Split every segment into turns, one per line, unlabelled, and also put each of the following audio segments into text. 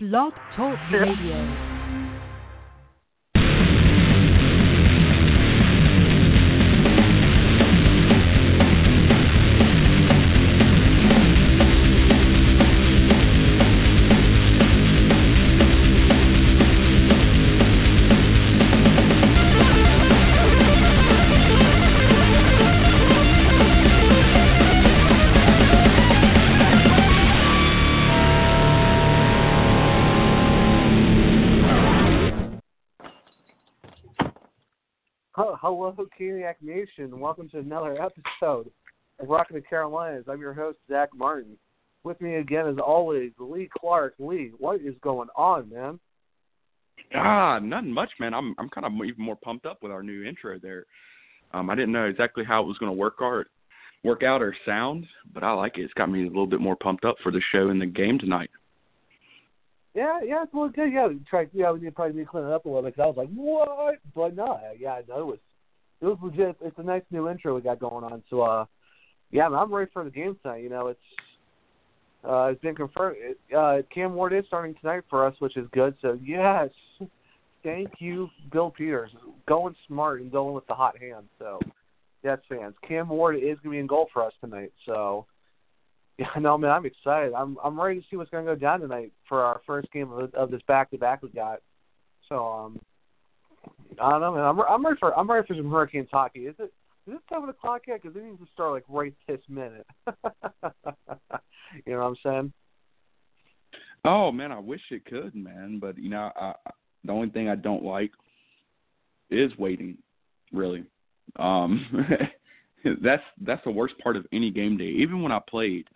Blog Talk Radio.
Hello, Caniac Nation. Welcome to another episode of Rockin' the Carolinas. I'm your host, Zach Martin. With me again, as always, Lee Clark. Lee, what is going on, man?
Ah, nothing much, man. I'm I'm kind of even more pumped up with our new intro there. Um, I didn't know exactly how it was going to work out, work out or sound, but I like it. It's got me a little bit more pumped up for the show and the game tonight.
Yeah, yeah, it's well good. Yeah, we tried. Yeah, we need probably need to clean it up a little bit because I was like, what? But no, yeah, no, it was it was legit. It's a nice new intro we got going on. So, uh, yeah, I'm ready for the game tonight. You know, it's uh, it's been confirmed. Uh, Cam Ward is starting tonight for us, which is good. So, yes, thank you, Bill Peters, going smart and going with the hot hand. So, yes, fans, Cam Ward is going to be in goal for us tonight. So, yeah, no, man, I'm excited. I'm I'm ready to see what's going to go down tonight for our first game of, of this back to back we got. So, um, I don't know, man. I'm I'm ready for I'm ready for some Hurricanes hockey. Is it is it seven o'clock yet? Because it needs to start like right this minute. you know what I'm saying?
Oh man, I wish it could, man. But you know, I, the only thing I don't like is waiting. Really, um, that's that's the worst part of any game day. Even when I played,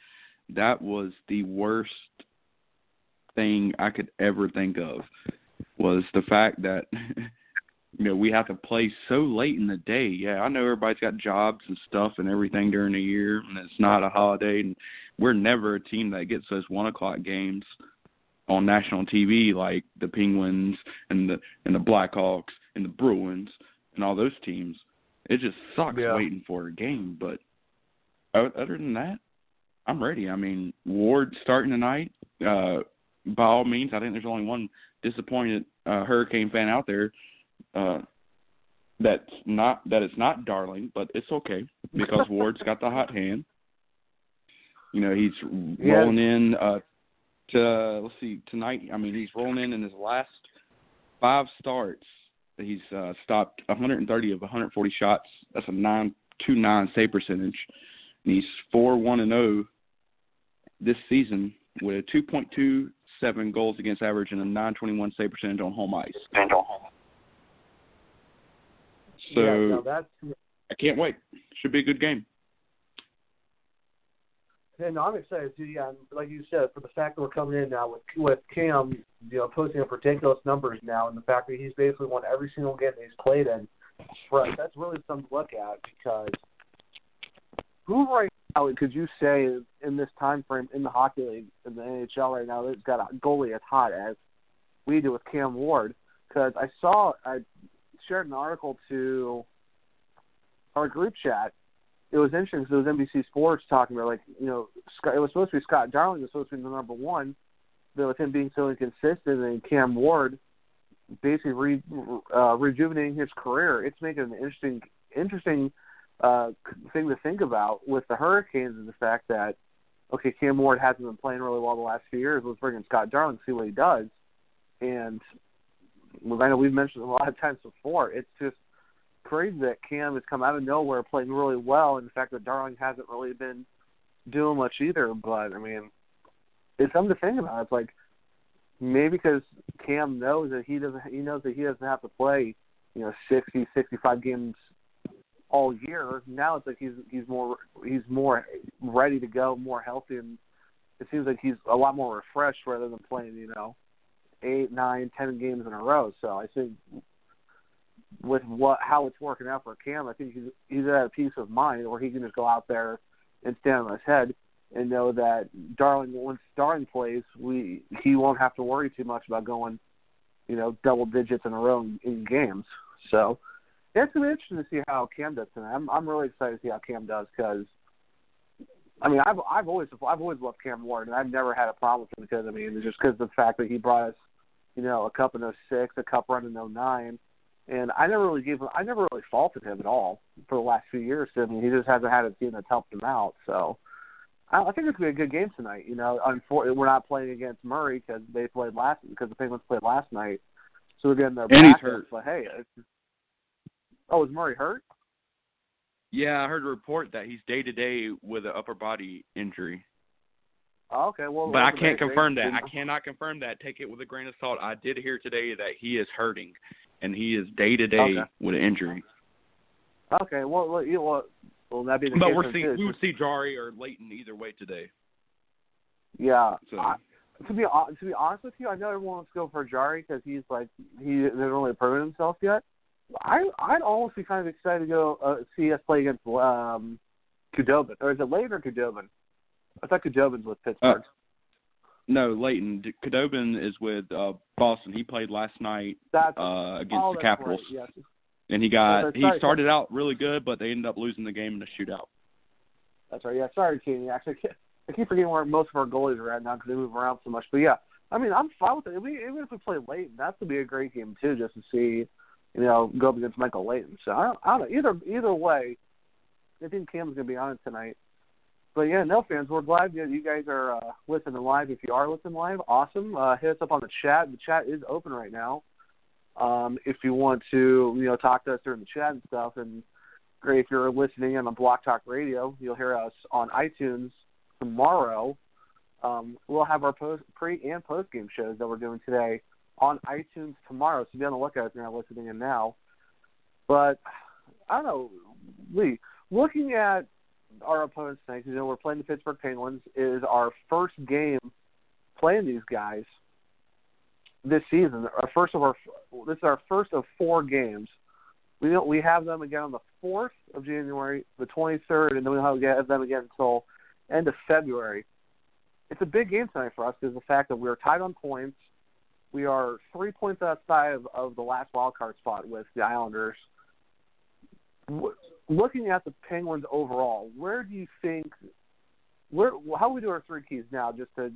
that was the worst thing I could ever think of was the fact that you know we have to play so late in the day. Yeah, I know everybody's got jobs and stuff and everything during the year, and it's not a holiday. And we're never a team that gets those one o'clock games on national TV like the Penguins and the and the Blackhawks and the Bruins and all those teams. It just sucks
yeah.
waiting for a game, but other than that, I'm ready. I mean, Ward starting tonight. Uh, by all means, I think there's only one disappointed uh, Hurricane fan out there uh, that's not that it's not Darling, but it's okay because Ward's got the hot hand. You know, he's
yeah.
rolling in uh, to let's see tonight. I mean, he's rolling in in his last five starts. He's uh, stopped 130 of 140 shots. That's a 9.29 save percentage, and he's four one and zero oh this season with a 2.27 goals against average and a 9.21 save percentage on home ice.
And on home.
So
yeah, no, that's,
I can't wait. Should be a good game.
And I'm excited too. Yeah, um, like you said, for the fact that we're coming in now with with Cam, you know, posting up ridiculous numbers now, and the fact that he's basically won every single game that he's played in, for us, that's really something to look at because who right now could you say in this time frame in the hockey league in the NHL right now that's got a goalie as hot as we do with Cam Ward? Because I saw I shared an article to our group chat. It was interesting because it was NBC Sports talking about like you know Scott, it was supposed to be Scott Darling was supposed to be the number one, but with him being so inconsistent and Cam Ward basically re, uh, rejuvenating his career, it's making an interesting interesting uh, thing to think about with the Hurricanes is the fact that okay, Cam Ward hasn't been playing really well the last few years. Let's bring in Scott Darling see what he does. And I know we've mentioned a lot of times before. It's just crazy that Cam has come out of nowhere playing really well, and the fact that Darling hasn't really been doing much either. But I mean, it's something to think about. It's like maybe because Cam knows that he doesn't, he knows that he doesn't have to play, you know, sixty, sixty-five games all year. Now it's like he's he's more he's more ready to go, more healthy, and it seems like he's a lot more refreshed rather than playing, you know, eight, nine, ten games in a row. So I think with what how it's working out for Cam, I think he's he's at a peace of mind where he can just go out there and stand on his head and know that Darling once Darling plays, we he won't have to worry too much about going, you know, double digits in a row in, in games. So yeah, it's gonna be interesting to see how Cam does tonight. I'm I'm really excited to see how Cam does because I mean, I've I've always I've always loved Cam Ward, and I've never had a problem with him because I mean, it's just because of the fact that he brought us, you know, a cup in 06, a cup run in 09, and I never really gave him, I never really faulted him at all for the last few years. I mean, he just hasn't had a team that's helped him out. So I, I think it's gonna be a good game tonight. You know, unfortunately, we're not playing against Murray because they played last because the Penguins played last night, so we're getting their
And he's hurt.
But hey, it's, oh, is Murray hurt?
Yeah, I heard a report that he's day to day with an upper body injury.
Oh, okay, well,
But I can't confirm that. I cannot confirm that. Take it with a grain of salt. I did hear today that he is hurting, and he is day to day with an injury.
Okay, well, well, you well, well, that'd be the
But
case
we're seeing we would see Jarry or Leighton either way today.
Yeah.
So
I, to be to be honest with you, I know everyone wants to go for Jarry because he's like he hasn't really proven himself yet. I I'd almost be kind of excited to go uh, see us play against um Khudobin or is it Leighton or Khudobin? I thought Khudobin's with Pittsburgh.
no, Leighton Khudobin is with uh, Boston. He played last night uh, against
oh,
the Capitals,
Right, yes.
and he got
Okay,
he
sorry,
started out really good, but they ended up losing the game in a shootout.
That's right. Yeah, sorry, Kenny. Actually, I keep- forgetting where most of our goalies are at now because they move around so much. But yeah, I mean, I'm fine with it. If we, even if we play Leighton, that would be a great game too, just to see, you know, go up against Michael Leighton. So I don't, I don't know. Either either way, I think Cam's gonna be on it tonight. But yeah, no fans, we're glad that you guys are uh, listening live. If you are listening live, awesome. Uh, hit us up on the chat. The chat is open right now. Um, if you want to, you know, talk to us during the chat and stuff, and great if you're listening in on Blog Talk Radio, you'll hear us on iTunes tomorrow. Um, we'll have our post, pre and post game shows that we're doing today on iTunes tomorrow. So be on the lookout if you're not listening in now. But I don't know, Lee. Looking at our opponents tonight, you know, we're playing the Pittsburgh Penguins. Is our first game playing these guys this season. Our first of our this is our first of four games. We don't, we have them again on the fourth of January, the twenty third, and then we'll have them again until end of February. It's a big game tonight for us because the fact that we are tied on points. We are three points outside of, of the last wild card spot with the Islanders. Looking at the Penguins overall, where do you think? Where how we do our three keys now, just to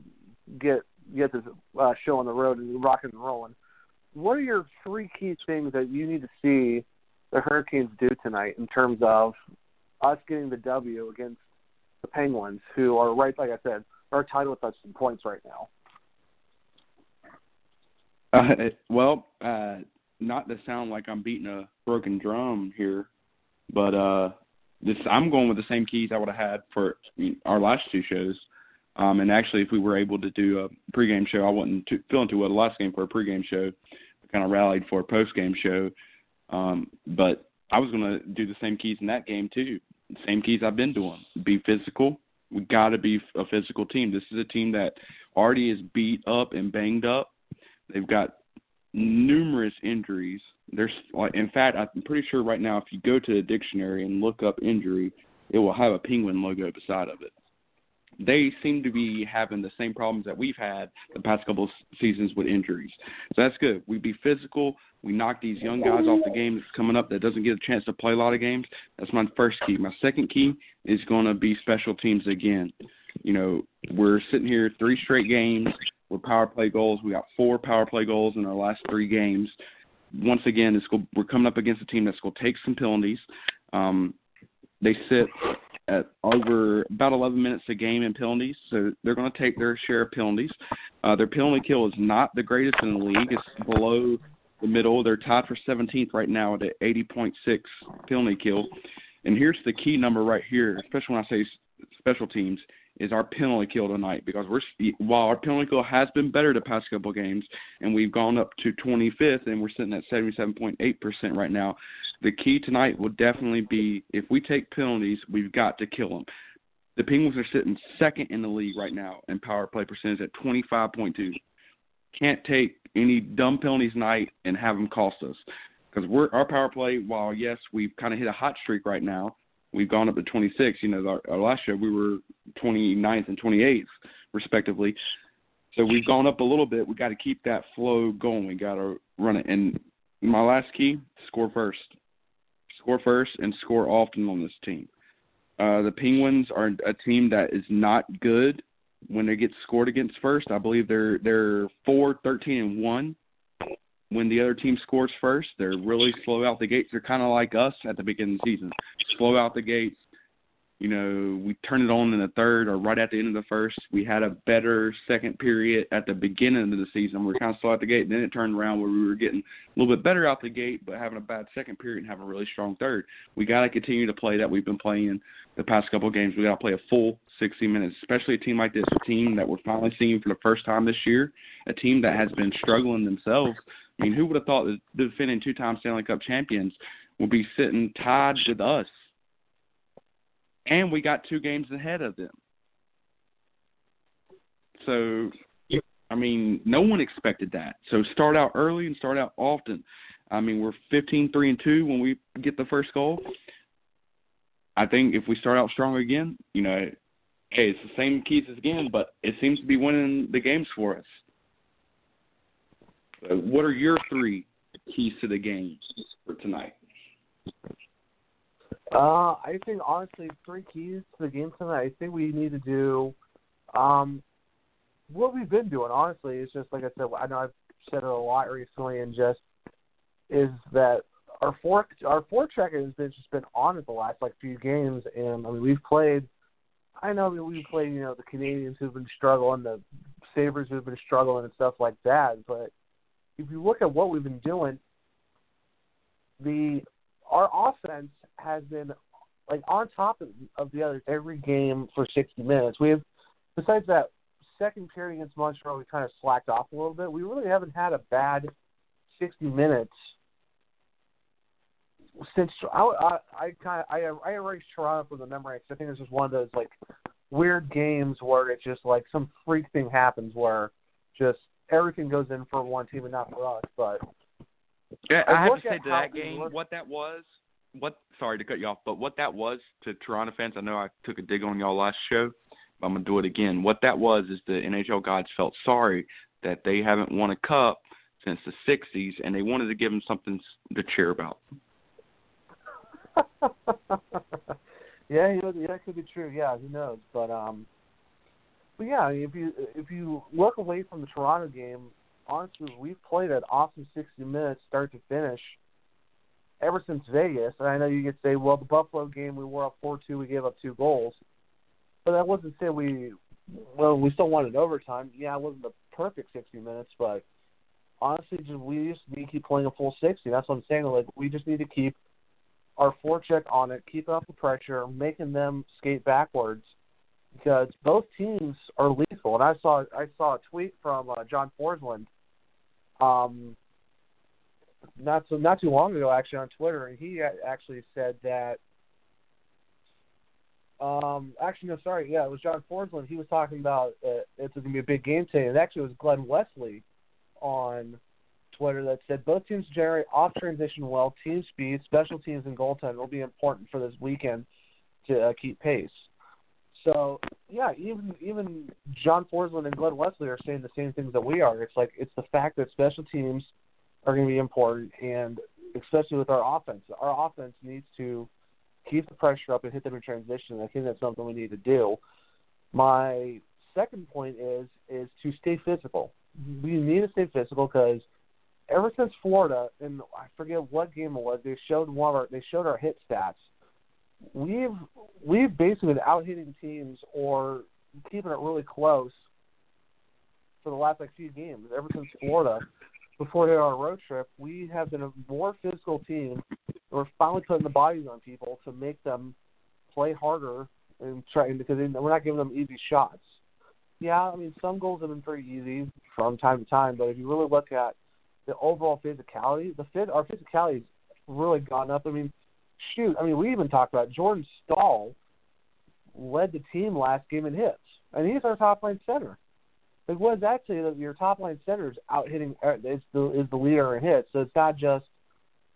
get get this uh, show on the road and rocking and rolling? What are your three key things that you need to see the Hurricanes do tonight in terms of us getting the W against the Penguins, who are right, like I said, are tied with us in points right now.
Uh, well, uh, not to sound like I'm beating a broken drum here, but uh, this I'm going with the same keys I would have had for our last two shows. Um, and actually, if we were able to do a pregame show, I wasn't too, feeling too well the last game for a pregame show. Kind of rallied for a postgame show, um, but I was going to do the same keys in that game too. Same keys I've been doing: be physical. We got to be a physical team. This is a team that already is beat up and banged up. They've got numerous injuries. There's, in fact, I'm pretty sure right now, if you go to the dictionary and look up injury, it will have a penguin logo beside of it. They seem to be having the same problems that we've had the past couple seasons with injuries. So that's good. We be physical. We knock these young guys off the game that's coming up that doesn't get a chance to play a lot of games. That's my first key. My second key is going to be special teams again. You know, we're sitting here three straight games with power play goals. We got four power play goals in our last three games. Once again, it's go, we're coming up against a team that's going to take some penalties. Um, they sit at over about 11 minutes a game in penalties, so they're going to take their share of penalties. Uh, their penalty kill is not the greatest in the league. It's below the middle. They're tied for 17th right now at 80.6 penalty kill. And here's the key number right here, especially when I say special teams, is our penalty kill tonight because we're while our penalty kill has been better the past couple games and we've gone up to 25th and we're sitting at 77.8% right now. The key tonight will definitely be if we take penalties, we've got to kill them. The Penguins are sitting second in the league right now in power play percentage at 25.2. Can't take any dumb penalties tonight and have them cost us because we're our power play. While yes, we've kind of hit a hot streak right now we've gone up to 26. You know, our, our last show we were 29th and 28th, respectively. So we've gone up a little bit. We got to keep that flow going. We got to run it. And my last key: score first, score first, and score often on this team. Uh, the Penguins are a team that is not good when they get scored against first. I believe they're they're four, thirteen, and one when the other team scores first. They're really slow out the gates. They're kind of like us at the beginning of the season, slow out the gates, you know, we turn it on in the third or right at the end of the first. We had a better second period at the beginning of the season. We were kind of slow out the gate. Then it turned around where we were getting a little bit better out the gate, but having a bad second period and having a really strong third. We got to continue to play that we've been playing the past couple of games. We got to play a full 60 minutes, especially a team like this, a team that we're finally seeing for the first time this year, a team that has been struggling themselves. I mean, who would have thought that the defending two-time Stanley Cup champions would be sitting tied with us and we got two games ahead of them. So, I mean, no one expected that. So start out early and start out often. I mean, we're 15 3 and 2 when we get the first goal. I think if we start out strong again, you know, hey, it's the same keys as again, but it seems to be winning the games for us. So what are your three keys to the game for tonight?
Uh, I think honestly, three keys to the game tonight. I think we need to do um, what we've been doing. Honestly, is just like I said. I know I've said it a lot recently, and just is that our four our forecheck has been just been on it the last like few games, and I mean we've played. I know we've played you know the Canadiens who've been struggling, the Sabres who've been struggling, and stuff like that. But if you look at what we've been doing, the our offense has been like on top of, of the others every game for 60 minutes. We have, besides that second period against Montreal, we kind of slacked off a little bit. We really haven't had a bad 60 minutes since I I, I kind of I I erased Toronto from the memory because I think it's just one of those like weird games where it's just like some freak thing happens where just everything goes in for one team and not for us. But
yeah, I, I have to say to that game, what that was what sorry to cut you off, but what that was to Toronto fans, I know I took a dig on y'all last show, but I'm gonna do it again. What that was is the NHL gods felt sorry that they haven't won a cup since the '60s, and they wanted to give them something to cheer about.
yeah, you know, that could be true. Yeah, who knows? But um, but yeah, if you if you look away from the Toronto game, honestly, we've played an awesome 60 minutes, start to finish ever since Vegas. And I know you could say, well, the Buffalo game we were up four two, we gave up two goals, but that wasn't say we well we still wanted overtime. Yeah, it wasn't the perfect sixty minutes, but honestly, just we just need to keep playing a full sixty. That's what I'm saying. Like we just need to keep our forecheck on it, keep up the pressure, making them skate backwards because both teams are lethal. And I saw I saw a tweet from uh, John Forslund um, not so not too long ago actually on Twitter, and he actually said that. Um, actually, no, sorry, yeah, it was John Forslund. He was talking about uh, it's going to be a big game today, and actually it was Glen Wesley on Twitter that said both teams generate off transition well, team speed, special teams, and goaltending will be important for this weekend to uh, keep pace. So yeah, even even John Forslund and Glen Wesley are saying the same things that we are. It's like it's the fact that special teams are going to be important, and especially with our offense. Our offense needs to keep the pressure up and hit them in transition. I think that's something we need to do. My second point is is to stay physical. We need to stay physical because ever since Florida, and I forget what game it was, they showed one of our they showed our hit stats. We've we've basically been out hitting teams or keeping it really close for the last like few games ever since Florida before our road trip, we have been a more physical team. We're finally putting the bodies on people to make them play harder and try because we're not giving them easy shots. Yeah, I mean some goals have been pretty easy from time to time, but if you really look at the overall physicality, the fit our physicality has really gone up. I mean, shoot, I mean we even talked about Jordan Staal led the team last game in hits, and he's our top line center. Like, what does that say? That your top line center is out hitting uh, is the is the leader in hits. So it's not just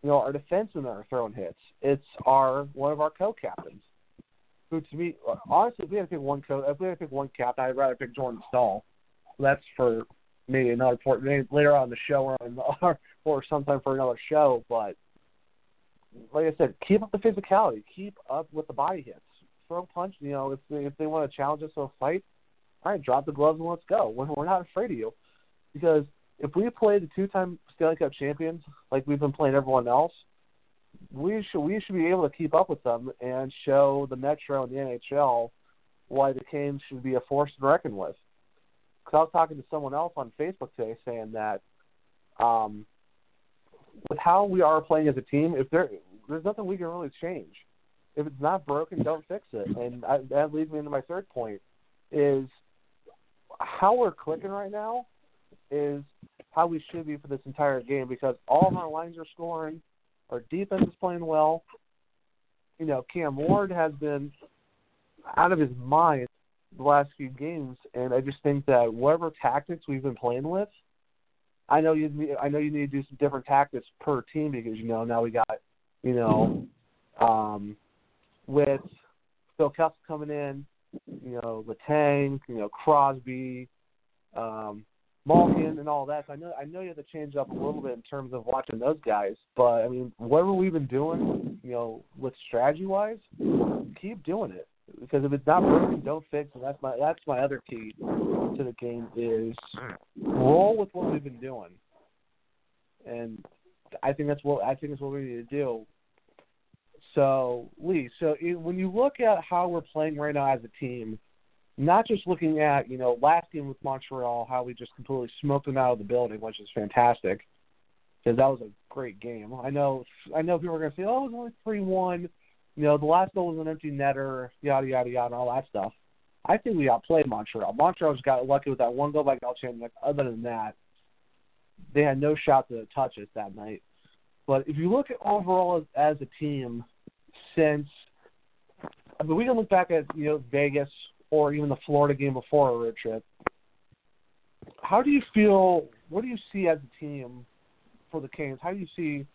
you know our defensemen that are throwing hits. It's our one of our co-captains. Who to me, honestly, if we had to pick one co, if we had to pick one captain, I'd rather pick Jordan Staal. That's for me another point maybe later on the show or on the, or sometime for another show. But like I said, keep up the physicality, keep up with the body hits. throw a punch. You know, if they, if they want to challenge us to a fight, all right, drop the gloves and let's go. We're, we're not afraid of you, because if we play the two-time Stanley Cup champions like we've been playing everyone else, we should we should be able to keep up with them and show the Metro and the NHL why the Canes should be a force to reckon with. Because I was talking to someone else on Facebook today saying that um, with how we are playing as a team, if there there's nothing we can really change. If it's not broken, don't fix it. And I, that leads me into my third point: is how we're clicking right now is how we should be for this entire game because all of our lines are scoring, our defense is playing well. You know, Cam Ward has been out of his mind the last few games, and I just think that whatever tactics we've been playing with, I know you I know you need to do some different tactics per team because you know now we got you know um, with Phil Kessel coming in, you know Letang, you know Crosby, um, Malkin, and all that. So I know I know you have to change up a little bit in terms of watching those guys, but I mean whatever we've been doing, you know, with strategy wise, keep doing it because if it's not broken, don't fix it. That's my that's my other key to the game is roll with what we've been doing, and I think that's what I think that's what we need to do. So Lee, so when you look at how we're playing right now as a team, not just looking at you know last game with Montreal, how we just completely smoked them out of the building, which is fantastic, because that was a great game. I know I know people are going to say, oh, it was only three one you know, the last goal was an empty netter, yada yada yada, all that stuff. I think we outplayed Montreal. Montreal just got lucky with that one goal by Galchenyuk. Other than that, they had no shot to touch it that night. But if you look at overall as, as a team, since I mean, we can look back at you know Vegas or even the Florida game before our road trip. How do you feel? What do you see as a team for the Canes? How do you see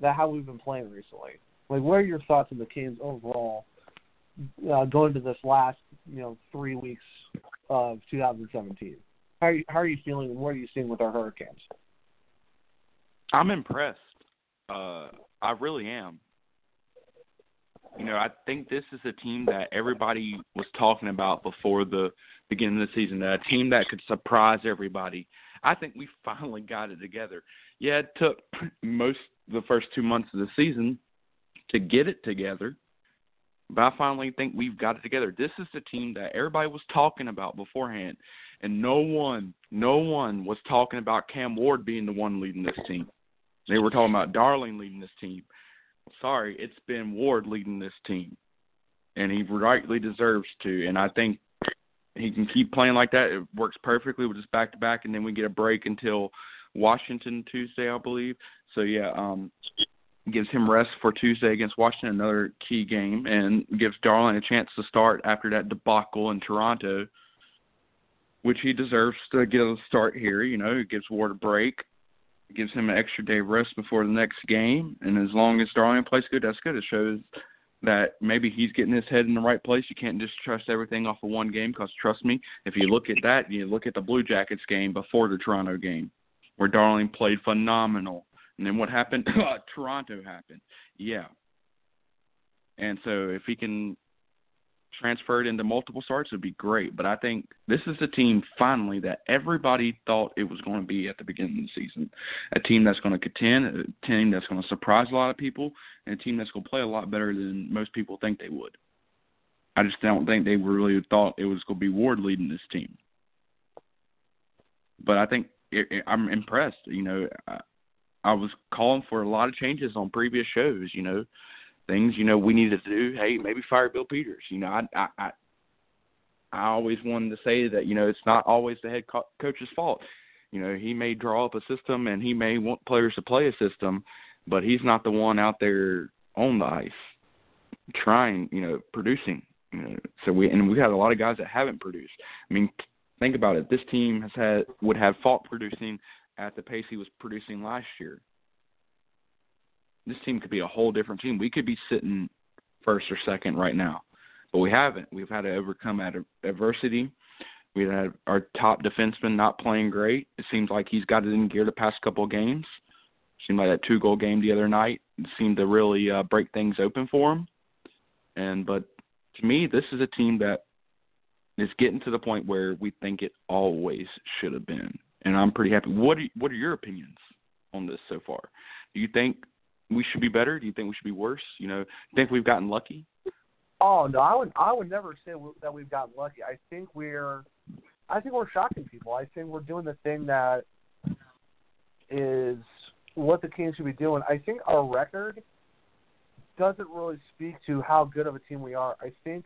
that how we've been playing recently? Like, what are your thoughts on the Canes overall uh, going to this last, you know, three weeks of 2017? How are you, how are you feeling, and what are you seeing with our Hurricanes?
I'm impressed. Uh, I really am. You know, I think this is a team that everybody was talking about before the beginning of the season. A team that could surprise everybody. I think we finally got it together. Yeah, it took most the first two months of the season to get it together. But I finally think we've got it together. This is the team that everybody was talking about beforehand, and no one, no one was talking about Cam Ward being the one leading this team. They were talking about Darling leading this team. Sorry, it's been Ward leading this team, and he rightly deserves to. And I think he can keep playing like that. It works perfectly with just back to back, and then we get a break until Washington Tuesday, I believe. So yeah, um, gives him rest for Tuesday against Washington, another key game, and gives Darling a chance to start after that debacle in Toronto, which he deserves to get a start here. You know, it gives Ward a break, gives him an extra day rest before the next game, and as long as Darling plays good, that's good. It shows that maybe he's getting his head in the right place. You can't just trust everything off of one game because trust me, if you look at that, you look at the Blue Jackets game before the Toronto game, where Darling played phenomenal and then what happened? Toronto happened. Yeah. And so if he can transfer it into multiple starts, it'd be great. But I think this is the team finally that everybody thought it was going to be at the beginning of the season. A team that's going to contend, a team that's going to surprise a lot of people, and a team that's going to play a lot better than most people think they would. I just don't think they really thought it was going to be Ward leading this team. But I think it, it, I'm impressed. You know, was calling for a lot of changes on previous shows. You know, things you know we needed to do. Hey, maybe fire Bill Peters. You know, I I I, I always wanted to say that you know it's not always the head co- coach's fault. You know, he may draw up a system and he may want players to play a system, but he's not the one out there on the ice trying. You know, producing. You know, so we and we had a lot of guys that haven't produced. I mean, think about it. This team has had would have Faulk producing at the pace he was producing last year. This team could be a whole different team. We could be sitting first or second right now, but we haven't. We've had to overcome adversity. We had our top defenseman not playing great. It seems like he's got it in gear the past couple of games. Seemed like that two goal game the other night seemed to really uh, break things open for him. And but to me, this is a team that is getting to the point where we think it always should have been, and I'm pretty happy. What are what are your opinions on this so far? Do you think we should be better? Do you think we should be worse? You know, think we've gotten lucky?
Oh no, I would I would never say that we've gotten lucky. I think we're I think we're shocking people. I think we're doing the thing that is what the Kings should be doing. I think our record doesn't really speak to how good of a team we are. I think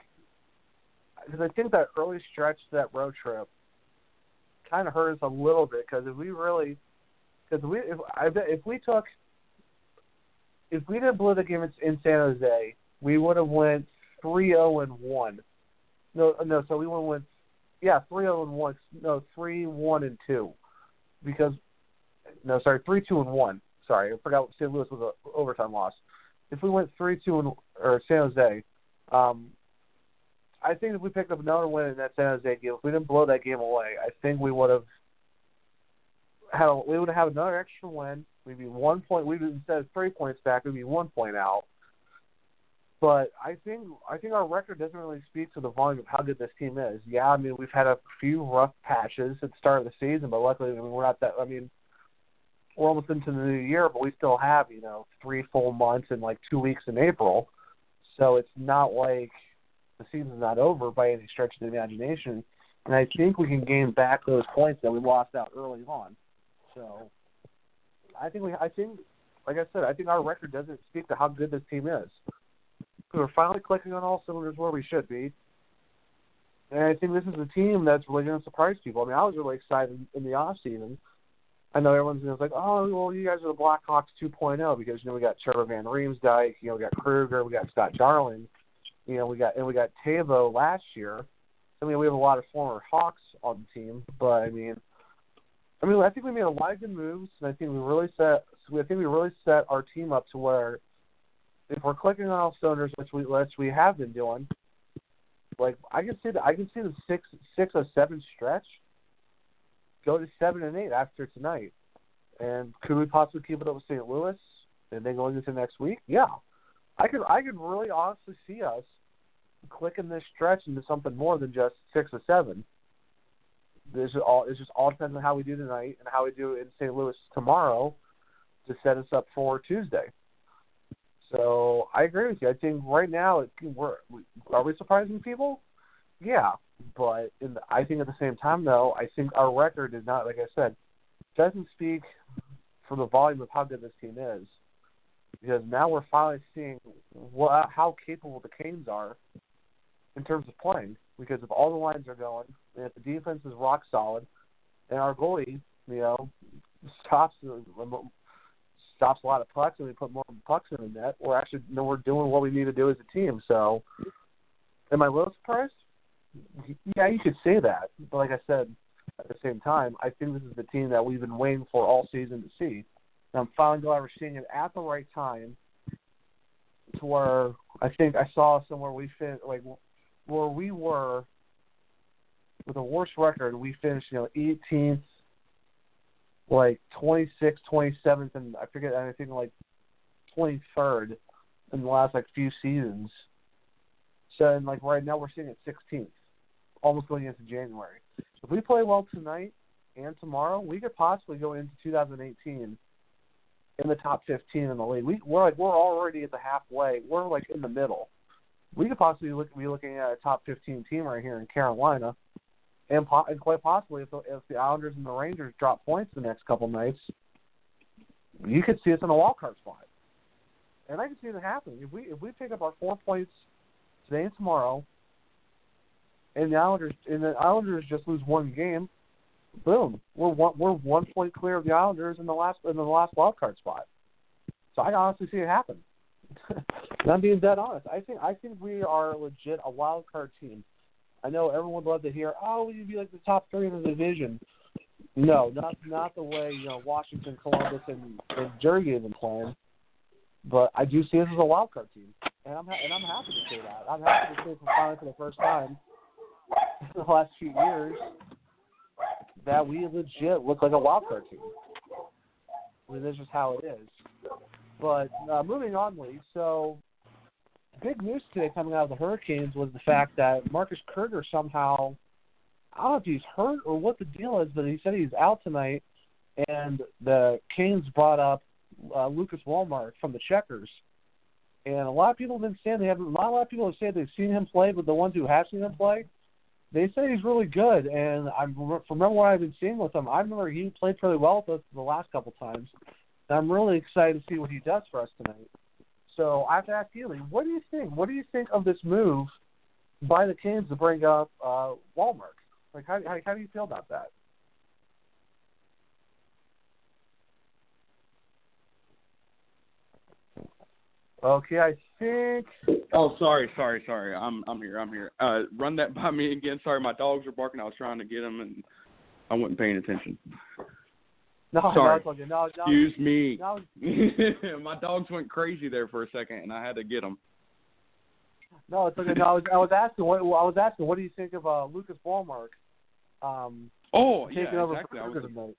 because I think that early stretch, that road trip, kind of hurt us a little bit. Because if we really, because we if I bet if we took if we didn't blow the game in San Jose, we would have went three zero and one. No, no. So we went, yeah, three zero and one. No, three one and two, because no, sorry, three two and one. Sorry, I forgot St. Louis was an overtime loss. If we went three two and or San Jose, um, I think if we picked up another win in that San Jose game, if we didn't blow that game away, I think we would have had a, we would have another extra win. We'd be one point. We'd instead of three points back, we'd be one point out. But I think I think our record doesn't really speak to the volume of how good this team is. Yeah, I mean we've had a few rough patches at the start of the season, but luckily I mean, we're not that. I mean we're almost into the new year, but we still have you know three full months and like two weeks in April, so it's not like the season's not over by any stretch of the imagination. And I think we can gain back those points that we lost out early on. So I think we, I think, like I said, I think our record doesn't speak to how good this team is. We're finally clicking on all cylinders where we should be. And I think this is a team that's really going to surprise people. I mean, I was really excited in the off season I know everyone's you know, like, oh, well, you guys are the Blackhawks 2.0 because you know we got Trevor Van Riemsdyk, you know we got Kruger, we got Scott Darling, you know we got and we got Teuvo last year. I mean, we have a lot of former Hawks on the team, but I mean, I mean, I think we made a lot of good moves, and I think we really set. I think we really set our team up to where, if we're clicking on all cylinders, which we which we have been doing, like I can see the I can see the six six or seven stretch go to seven and eight after tonight. And could we possibly keep it up with St. Louis and then going into next week? Yeah, I could. I could really honestly see us clicking this stretch into something more than just six or seven. This is all. It's just all depends on how we do tonight and how we do in St. Louis tomorrow to set us up for Tuesday. So I agree with you. I think right now, it, we're are we surprising people? Yeah, but in the, I think at the same time, though, I think our record is not, like I said, doesn't speak for the volume of how good this team is. Because now we're finally seeing what, how capable the Canes are in terms of playing. Because if all the lines are going, and if the defense is rock solid, and our goalie, you know, stops stops a lot of pucks, and we put more pucks in the net, we're actually you know, we're doing what we need to do as a team. So, am I a little surprised? Yeah, you could say that, but like I said, at the same time, I think this is the team that we've been waiting for all season to see. I'm finally glad we're seeing it at the right time. To where I think I saw somewhere we fin like where we were with a worse record, we finished you know 18th, like 26th, 27th, and I forget anything like 23rd in the last like few seasons. So and like right now we're sitting at 16th almost going into January. If we play well tonight and tomorrow, we could possibly go into 2018 in the top 15 in the league. We, we're like we're already at the halfway. We're like in the middle. We could possibly look, be looking at a top 15 team right here in Carolina, and, po- and quite possibly if the, if the Islanders and the Rangers drop points the next couple nights, you could see us in a wild card spot. And I can see it happening if we if we pick up our four points today and tomorrow, and the Islanders and the Islanders just lose one game, boom, we're one we're one point clear of the Islanders in the last in the last wild card spot. So I honestly see it happen. and I'm being dead honest. I think I think we are legit a wild card team. I know everyone would love to hear, oh, we'd be like the top three in the division. No, not not the way you know Washington, Columbus, and, and Jersey have been playing. But I do see us as a wild card team, and I'm ha- and I'm happy to say that. I'm happy to say for finally for the first time in the last few years that we legit look like a wild card team. I mean, this is how it is. But uh, moving on, Lee. So big news today coming out of the Hurricanes was the fact that Marcus Kruger somehow, I don't know if he's hurt or what the deal is, but he said he's out tonight. And the Canes brought up uh, Lucas Wallmark from the Checkers. And a lot of people have been saying they haven't. Not a lot of people have said they've seen him play, but the ones who have seen him play, they say he's really good. And I from what I've been seeing with him. I remember he played pretty well with us the last couple times. And I'm really excited to see what he does for us tonight. So I have to ask you, what do you think? What do you think of this move by the Canes to bring up uh, Wallmark? Like, how, how how do you feel about that? Okay, I think.
Oh, sorry, sorry, sorry. I'm I'm here. I'm here. Uh, run that by me again. Sorry, my dogs were barking. I was trying to get them, and I wasn't paying attention.
No,
Sorry.
no, no, no,
Excuse me. my dogs went crazy there for a second, and I had to get them.
no, it's okay. No, I was I was asking what I was asking. What do you think of uh, Lucas Wallmark? Um,
Oh, yeah,
over
exactly. Was,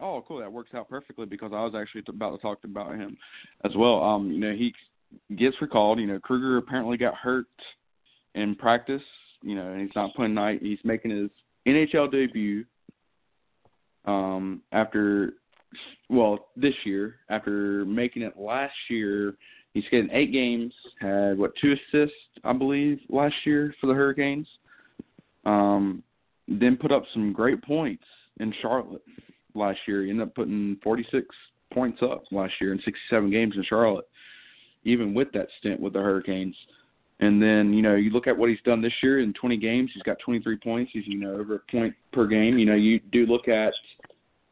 oh, cool. That works out perfectly because I was actually about to talk about him as well. Um, you know, he gets recalled. You know, Kruger apparently got hurt in practice. You know, and he's not playing night. He's making his NHL debut. Um, after, well, this year after making it last year, he's getting eight games. Had what two assists, I believe, last year for the Hurricanes. Um, then put up some great points in Charlotte last year. He ended up putting 46 points up last year in 67 games in Charlotte, even with that stint with the Hurricanes. And then, you know, you look at what he's done this year in 20 games, he's got 23 points. He's, you know, over a point per game. You know, you do look at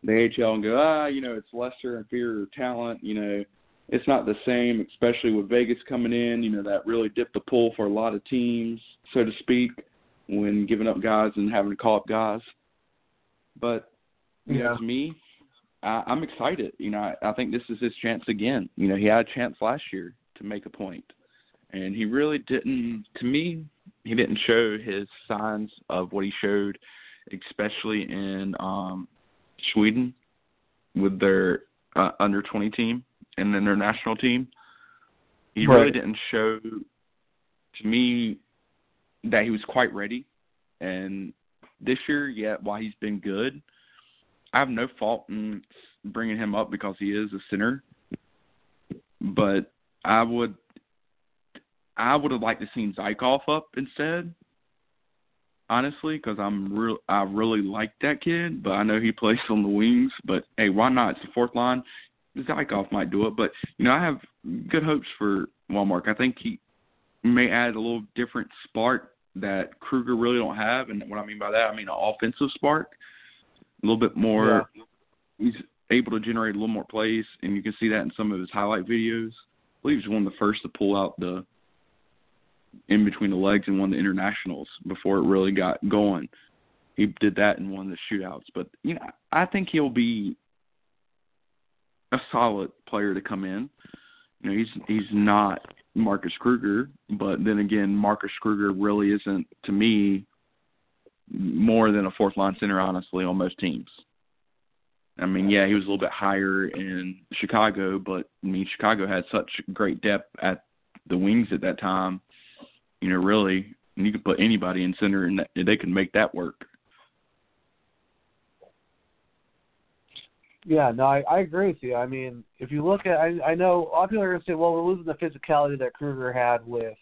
the AHL and go, ah, you know, it's lesser inferior talent. You know, it's not the same, especially with Vegas coming in. You know, that really dipped the pool for a lot of teams, so to speak, when giving up guys and having to call up guys. But you know,
Yeah.
to me, I, I'm excited. You know, I, I think this is his chance again. You know, he had a chance last year to make a point, and he really didn't. To me, he didn't show his signs of what he showed, especially in um, Sweden with their uh, under 20 team and then their national team. He really didn't show to me that he was quite ready. And this year, yeah, while he's been good, I have no fault in bringing him up because he is a center. But I would, I would have liked to seen Zykov up instead. Honestly, because I'm real, I really like that kid, but I know he plays on the wings. But hey, why not? It's the fourth line. Zykov might do it, but you know I have good hopes for Wallmark. I think he may add a little different spark that Kruger really don't have, and what I mean by that, I mean an offensive spark, a little bit more. He's able to generate a little more plays, and you can see that in some of his highlight videos. I believe he's one of the first to pull out the in between the legs one of the internationals before it really got going. He did that one of the shootouts, but you know I think he'll be a solid player to come in. You know, he's he's not Marcus Kruger, but then again, Marcus Kruger really isn't to me more than a fourth line center, honestly, on most teams. I mean, yeah, he was a little bit higher in Chicago, but I mean, Chicago had such great depth at the wings at that time. You know, really, you could put anybody in center, and they could make that work.
Yeah, no, I, I agree with you. I mean, if you look at, I, I know a lot of people are going to say, well, we're losing the physicality that Kruger had with,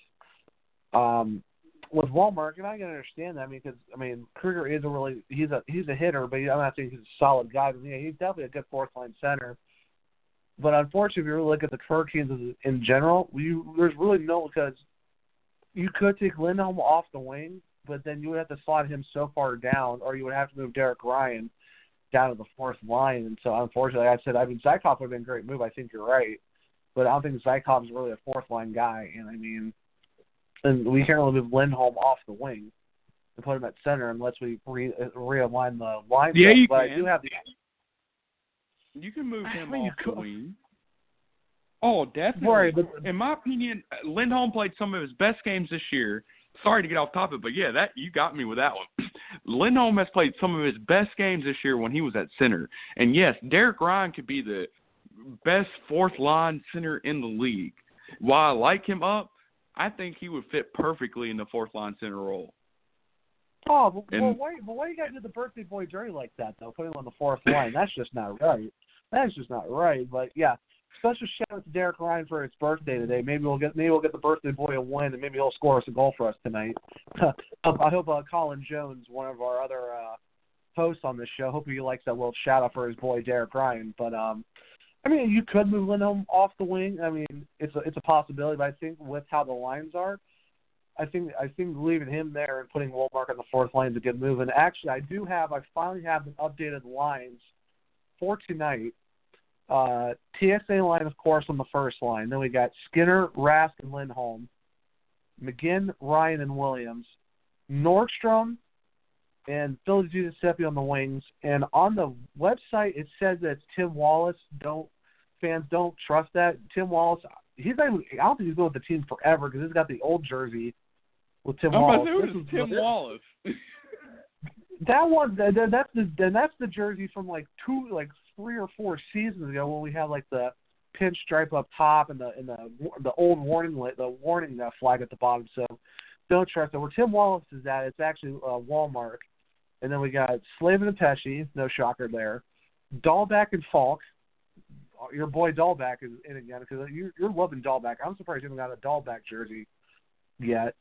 um, with Wallmark, and I can understand that. I mean, because I mean, Kruger is a really he's a he's a hitter, but I'm not saying he's a solid guy. But yeah, he's definitely a good fourth line center. But unfortunately, if you really look at the Hurricanes in- general, you, there's really no because you could take Lindholm off the wing, but then you would have to slot him so far down, or you would have to move Derek Ryan down to the fourth line. And so, unfortunately, like I said, I mean, Zykov would have been a great move. I think you're right, but I don't think Zykov's really a fourth line guy. And I mean, and we can't really move Lindholm off the wing and put him at center unless we re- realign the line.
Yeah, you
but I
can.
do have the
You can move him
mean, you
off the wing. Oh, definitely.
Right, but
In my opinion, Lindholm played some of his best games this year. Sorry to get off topic, but yeah, that you got me with that one. Lindholm has played some of his best games this year when he was at center. And yes, Derek Ryan could be the best fourth line center in the league. While I like him up, I think he would fit perfectly in the fourth line center role.
Oh, but,
And-
well, why? But why you got to do the birthday boy jersey like that though? Put him on the fourth line. That's just not right. That's just not right. But yeah, special shout out to Derek Ryan for his birthday today. Maybe we'll get maybe we'll get the birthday boy a win, and maybe he'll score us a goal for us tonight. I hope uh, Colin Jones, one of our other uh, hosts on this show, hope he likes that little shout out for his boy Derek Ryan. But um, I mean, you could move Lindholm off the wing. I mean, it's a it's a possibility, but I think with how the lines are. I think I think leaving him there and putting Wallmark on the fourth line is a good move. And Actually, I do have I finally have the updated lines for tonight. Uh, TSA line, of course, on the first line. Then we got Skinner, Rask, and Lindholm, McGinn, Ryan, and Williams, Nordstrom, and Phil Di Giuseppe on the wings. And on the website, it says that it's Tim Wallace. Don't fans don't trust that Tim Wallace. He's not even, I don't think he's been with the team forever because he's got the old jersey with Tim
I'm about
Wallace.
to say,
This
Tim Wallace?
that one, that, that- that's the then that's the jersey from like two, like three or four seasons ago when we had like the pinch stripe up top and the and the the old warning the warning uh, flag at the bottom. So don't trust it. Where Tim Wallace is at, it's actually uh, Wallmark, and then we got Slavin and Pesce, no shocker there. Dahlbeck and Faulk. Your boy Dahlbeck is in again because you're, you're loving Dahlbeck. I'm surprised you haven't got a Dahlbeck jersey yet.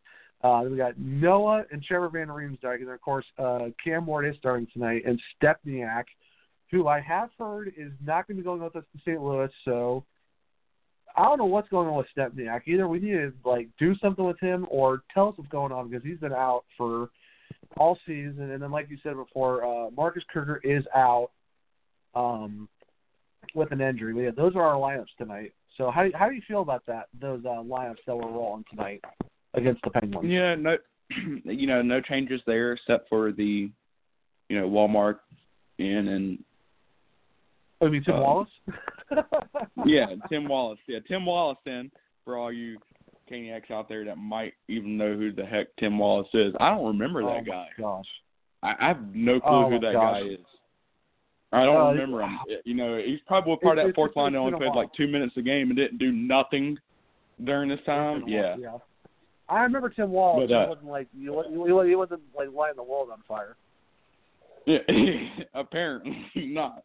Uh, we got Noah and Trevor Van Riemsdyk, and of course uh, Cam Ward is starting tonight, and Stempniak, who I have heard is not going to be going with us to St. Louis. So I don't know what's going on with Stempniak. Either we need to like do something with him, or tell us what's going on because he's been out for all season. And then, like you said before, uh, Marcus Kruger is out um, with an injury. But yeah, those are our lineups tonight. So how how do you feel about that? Those uh, lineups that we're rolling tonight against the Penguins.
Yeah, no, you know, no changes there except for the, you know, Wallmark in and
Oh, you mean Tim
Uh,
Wallace?
yeah, Tim Wallace. Yeah, Tim Wallace in for all you Caniacs out there that might even know who the heck Tim Wallace is. I don't remember
oh
that guy.
Gosh.
I, I have no clue
Oh,
who that
gosh.
guy is. I don't
Uh,
remember him. You know, he's probably part of
It's-
that fourth
it's-
line that only played like two minutes a game and didn't do nothing during this time. Yeah.
yeah. I remember Tim Wallace.
But, uh,
he wasn't like he wasn't, he wasn't- he wasn't like lighting the world on fire.
Yeah, apparently not.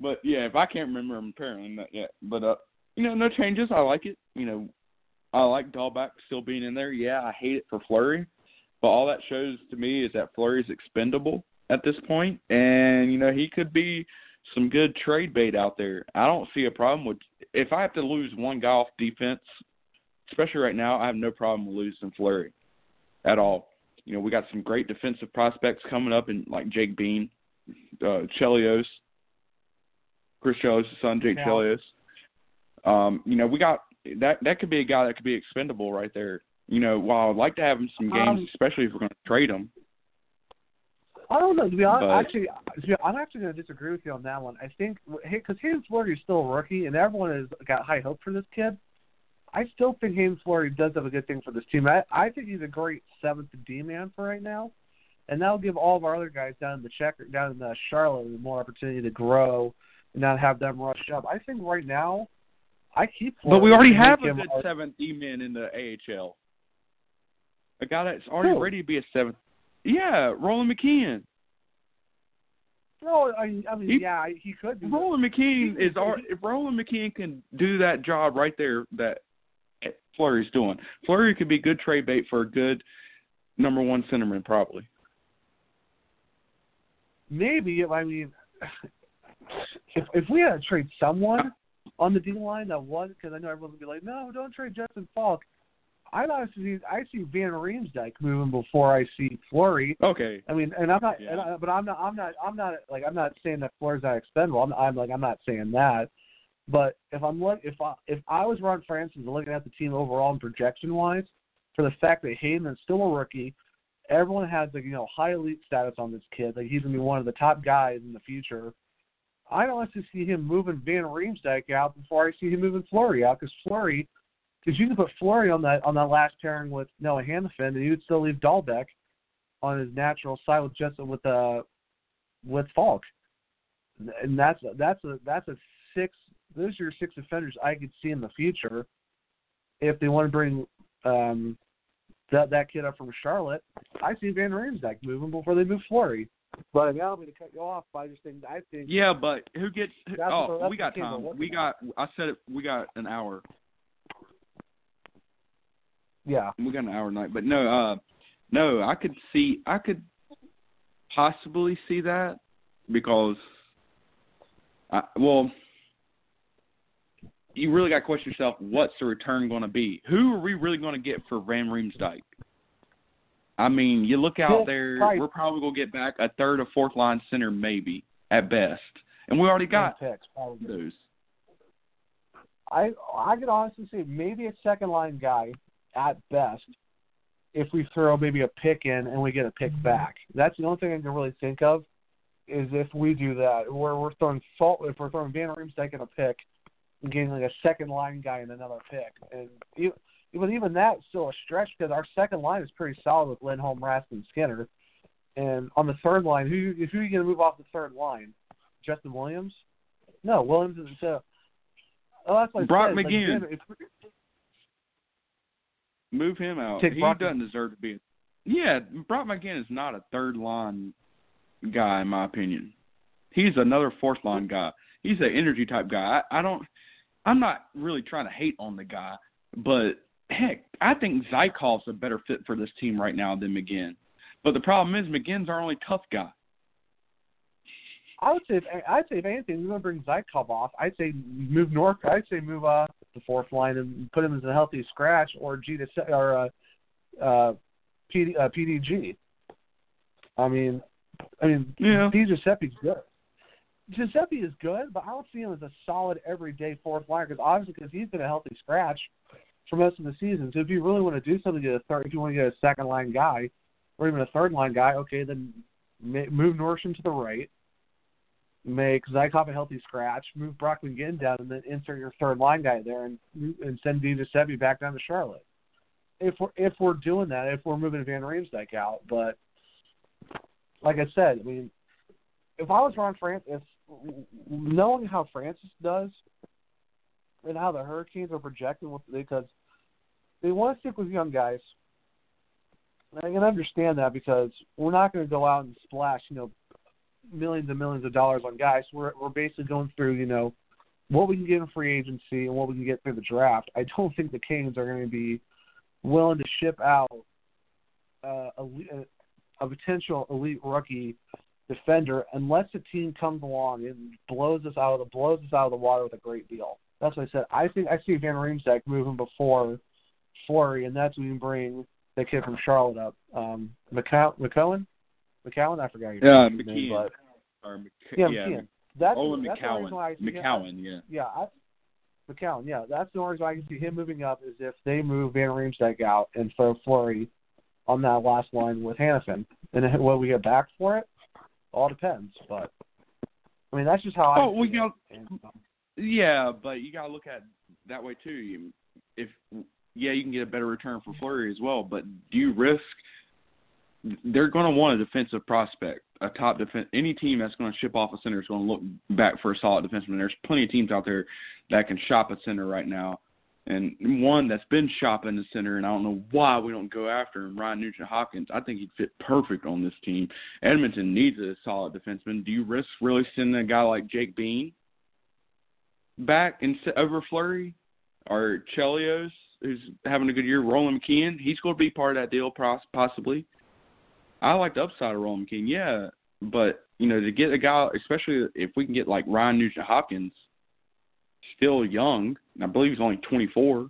But yeah, if I can't remember him, apparently not yet. But uh, you know, no changes. I like it. You know, I like Dahlbeck still being in there. Yeah, I hate it for Fleury, but all that shows to me is that Fleury's expendable at this point, and you know he could be some good trade bait out there. I don't see a problem with if I have to lose one guy off defense, especially right now. I have no problem with losing Fleury at all. You know, we got some great defensive prospects coming up, in like Jake Bean, uh, Chelios, Chris Chelios' son, Jake
Yeah.
Chelios. Um, you know, we got that. That could be a guy that could be expendable right there. You know, while I'd like to have him some games,
Um,
especially if we're going to trade him.
I don't know. To be honest,
But-
actually, I'm actually going to disagree with you on that one. I think because Haydn Fleury is still a rookie, and everyone has got high hope for this kid. I still think Haydn Fleury does have a good thing for this team. I, I think he's a great seventh D man for right now, and that'll give all of our other guys down in the checker, down in the Charlotte, more opportunity to grow and not have them rush up. I think right now, I keep.
But we already have a good seventh D man in the AHL. A guy that's already
Who?
ready to be a seventh. Yeah, Roland McKeown.
No, I, I mean,
He-
yeah, he could. Be.
Roland McKeown
He-
is al- if Roland McKeown can do that job right there that Fleury's doing. Fleury could be good trade bait for a good number one centerman probably.
Maybe. I mean, if if we had to trade someone on the D line that was, because I know everyone would be like, no, don't trade Justin Faulk. I honestly, I see Van Riemsdyk moving before I see Fleury.
Okay.
I mean, and I'm not,
Yeah.
and I, but I'm not, I'm not, I'm not like I'm not saying that Fleury's not expendable. I'm, I'm like I'm not saying that. But if I'm look, if I if I was Ron Francis looking at the team overall and projection wise, for the fact that Hayden is still a rookie, everyone has like you know high elite status on this kid. Like he's gonna be one of the top guys in the future. I don't honestly see him moving Van Riemsdyk out before I see him moving Fleury out because Fleury, because you can put Fleury on that on that last pairing with Noah Hanifin and you would still leave Dahlbeck on his natural side with just with uh with Faulk, and that's that's a that's a six. Those are your six defenders I could see in the future if they want to bring um, that that kid up from Charlotte. I see Van Riemsdyk moving before they move Fleury. But I mean, I don't mean to cut you off, but I just think I think
Yeah, but who gets?
That's
oh, we got time. We got. I said it. We got an hour.
yeah.
We got an hour night. But no, uh, no. I could see. I could possibly see that because, I, well, you really got to question yourself. What's the return going to be? Who are we really going to get for Van Riemsdyk? I mean, you look out there. We're probably going to get back a third or fourth line center, maybe at best, and we already got
picks
those.
I I could honestly say maybe a second line guy at best if we throw maybe a pick in and we get a pick mm-hmm. back. That's the only thing I can really think of is if we do that where we're throwing fault if we're throwing Van Riemsdyk in a pick and getting like a second line guy in another pick. And even even even that's still a stretch because our second line is pretty solid with Lindholm, Raskin, Skinner. And on the third line, who who are you going to move off the third line? Justin Williams? No, Williams isn't. So, oh, that's I
Brock
said. Like,
McGinn.
if-
Move him out.
Take
he
Brock-
doesn't deserve to be. Yeah, Brock McGinn is not a third line guy in my opinion. He's another fourth line guy. He's an energy type guy. I, I don't. I'm not really trying to hate on the guy, but heck, I think Zykov's a better fit for this team right now than McGinn. But the problem is McGinn's our only tough guy.
I would say, if, I'd say if anything, we're going to bring Zykov off. I'd say move North. I'd say move uh the fourth line and put him as a healthy scratch or G to or uh, uh, PD, uh, PDG. I mean, I mean,
Yeah.
Di Giuseppe's good. Giuseppe is good, but I don't see him as a solid everyday fourth liner because obviously because he's been a healthy scratch for most of the season. So if you really want to do something, get a third. If you want to get a second line guy or even a third line guy, okay, then move Norsham to the right make Zykov a healthy scratch, move Brock McGinn down, and then insert your third line guy there, and and send Di Giuseppe back down to Charlotte. If we're if we're doing that, if we're moving Van Riemsdyk out, but like I said, I mean, if I was Ron France, if knowing how Francis does and how the Hurricanes are projecting, with because they want to stick with young guys. And I can understand that because we're not going to go out and splash, you know, millions and millions of dollars on guys. We're we're basically going through, you know, what we can get in free agency and what we can get through the draft. I don't think the Canes are going to be willing to ship out uh, a, a potential elite rookie defender unless a team comes along and blows us out of the blows us out of the water with a great deal. That's what I said. I think I see Van Riemsdyk moving before Fleury, and that's when you bring the kid from Charlotte up, um, McCow- McCowan. McCowan, I forgot your
Yeah,
name,
McKeown.
but
Or Mc-
yeah,
yeah,
McKeown. That's
Olin
that's the reason why I
McCowan. McCowan, yeah.
yeah, I, McCown. Yeah, that's the only reason I can see him moving up is if they move Van Riemsdyk out and throw Fleury on that last line with Hanifin, and then what we get back for it, all depends. But I mean, that's just how I.
Oh, we
see it.
Yeah, but you gotta look at that way too. If yeah, you can get a better return for Fleury as well, but do you risk? They're going to want a defensive prospect, a top defense. Any team that's going to ship off a center is going to look back for a solid defenseman. There's plenty of teams out there that can shop a center right now, and one that's been shopping the center, and I don't know why we don't go after him. Ryan Nugent Hopkins, I think he'd fit perfect on this team. Edmonton needs a solid defenseman. Do you risk really sending a guy like Jake Bean? Back instead over Fleury or Chelios, who's having a good year. Roland McKeown, he's going to be part of that deal, possibly. I like the upside of Roland McKeown, yeah, but you know to get a guy, especially if we can get like Ryan Nugent Hopkins, still young. and I believe he's only 24.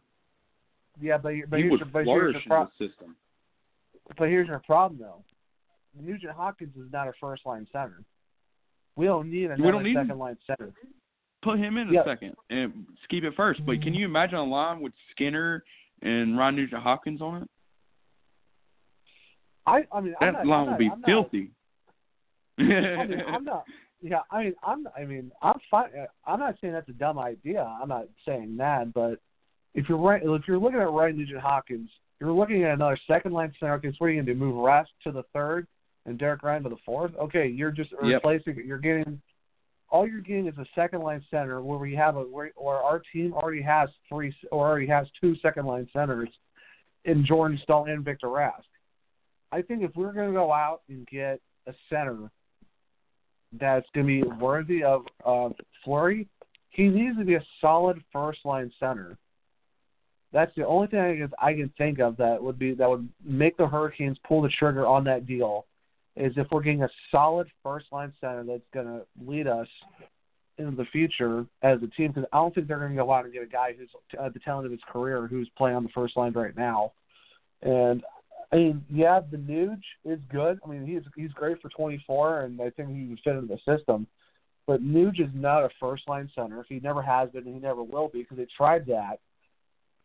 yeah, but but
he
here's
would
but here's
flourish
your
in the system.
but here's our problem though. Nugent Hopkins is not a first line center. We don't need another
don't need him.
second line center.
Put him in a
Yeah.
second and keep it first. But can you imagine a line with Skinner and Ryan Nugent Hopkins on it?
I I mean
That
not,
line would be
I'm not,
filthy.
I mean, I'm not. Yeah, I mean, I'm. I mean, I'm fine. Uh, I'm not saying that's a dumb idea. I'm not saying that, but if you're right, if you're looking at Ryan Nugent Hopkins, you're looking at another second line center. Okay, so what are you going to do? Move Rask to the third and Derek Ryan to the fourth? Okay, you're just
Yep.
replacing. You're getting. All you're getting is a second line center where we have a where or our team already has three or already has two second line centers, in Jordan Staal and Victor Rask. I think if we're going to go out and get a center that's going to be worthy of uh, Fleury, he needs to be a solid first line center. That's the only thing I can think of that would be that would make the Hurricanes pull the trigger on that deal. Is if we're getting a solid first line center that's going to lead us into the future as a team. Because I don't think they're going to go out and get a guy who's at the talent of his career who's playing on the first line right now. And I mean, yeah, the Nuge is good. I mean, he's he's great for 24, and I think he would fit into the system. But Nuge is not a first line center. He never has been, and he never will be because they tried that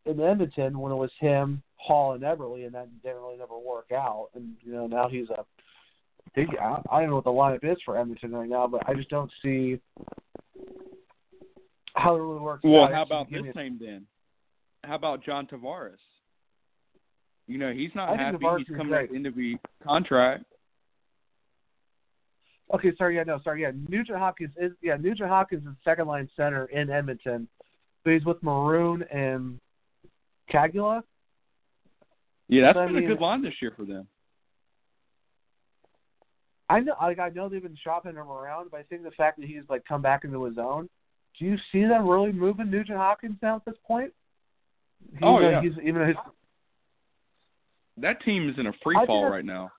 in Edmonton when it was him, Hall, and Eberle, and that didn't really never work out. And you know now he's a big. I, I don't know what the lineup is for Edmonton right now, but I just don't see how it really works.
Well,
out.
how about this name then? How about John Tavares? You know, he's not
I
happy.
Tavares
He's coming at the end of the contract.
Okay, sorry, yeah, no, sorry, yeah. Nugent Hopkins is yeah, Nugent Hopkins is second line center in Edmonton, but he's with Maroon and Caggiula.
Yeah, that's
But I
been a good line this year for them.
I know, like, I know they've been shopping him around, but I think the fact that he's like come back into his own. Do you see them really moving Nugent Hopkins now at this point? He's,
Oh,
uh,
yeah.
he's even his
That team is in a free fall right now.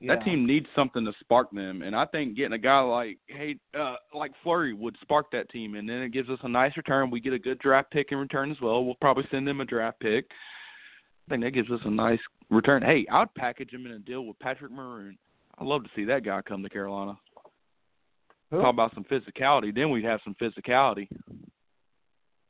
yeah.
That team needs something to spark them, and I think getting a guy like hey, uh, like Fleury would spark that team, and then it gives us a nice return. We get a good draft pick in return as well. We'll probably send them a draft pick. I think that gives us a nice return. Hey, I'd package him in a deal with Patrick Maroon. I'd love to see that guy come to Carolina.
Who?
Talk about some physicality. Then we'd have some physicality.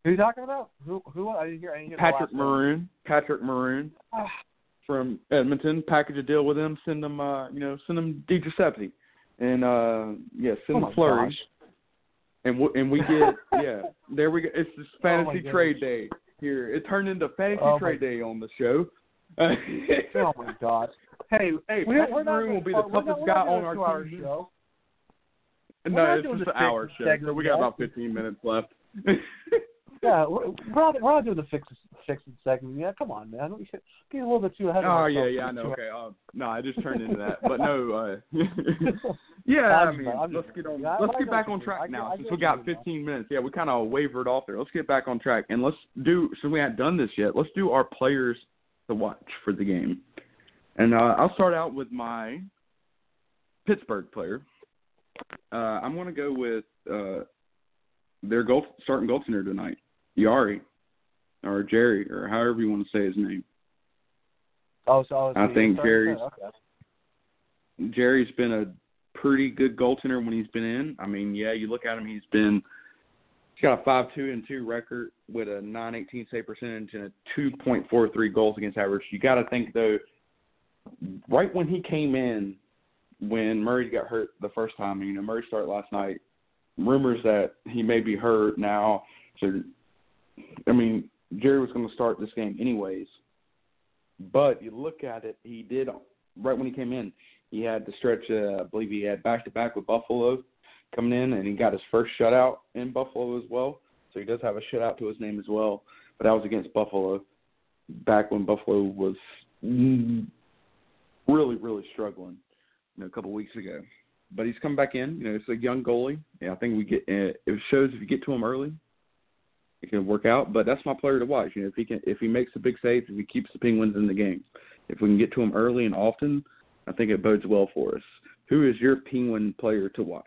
Who are you talking about? Who? Who? I didn't hear. I didn't hear
Patrick. Maroon. Patrick Maroon from Edmonton. Package a deal with him. Send them, uh, you know, send them Di Giuseppe, and uh, yeah,
oh
send
my
them Fleury.
gosh.
And we, and we get yeah, there we go. It's this
Oh,
fantasy
goodness.
trade day here. It turned into fantasy
Oh,
trade day on the show.
Oh my god. Hey,
Hey,
we're,
Patrick
we're not
Maroon will be the toughest guy on our team.
show.
No, it's just an hour show, so we got about 15 minutes left.
Yeah, we're, we're not we're not doing the fix fixing segment. Yeah, come on, man. We get get a little bit too ahead of
oh yeah, yeah, I know. Okay, uh, no, I just turned into that, but no. Uh, yeah, I mean, let's get on.
yeah,
let's get back on track
get-
now since we got
you mean now.
15 minutes. Yeah, we kind of wavered off there. Let's get back on track and let's do. Since we haven't done this yet, let's do our players to watch for the game. And uh, I'll start out with my Pittsburgh player. Uh, I'm going to go with uh, their goal starting goaltender tonight, Yari, or Jerry, or however you want to say his name.
Oh, so oh,
I think
Jarry's- Okay.
Jarry's been a pretty good goaltender when he's been in. I mean, yeah, you look at him, he's been he's got a five two and two record with a nine eighteen save percentage and a two point four three goals against average. You gotta think though right when he came in when Murray got hurt the first time, you know, Murray started last night, rumors that he may be hurt now. So I mean, Jarry was gonna start this game anyways. But you look at it, he did right when he came in. He had the stretch. Uh, I believe he had back to back with Buffalo coming in, and he got his first shutout in Buffalo as well. So he does have a shutout to his name as well. But that was against Buffalo back when Buffalo was mm, really, really struggling. You know, a couple weeks ago. But he's come back in. You know, it's a young goalie. Yeah, I think we get. Uh, it shows if you get to him early, it can work out. But that's my player to watch. You know, if he can, if he makes the big saves, if he keeps the Penguins in the game, if we can get to him early and often, I think it bodes well for us. Who is your Penguin player to watch?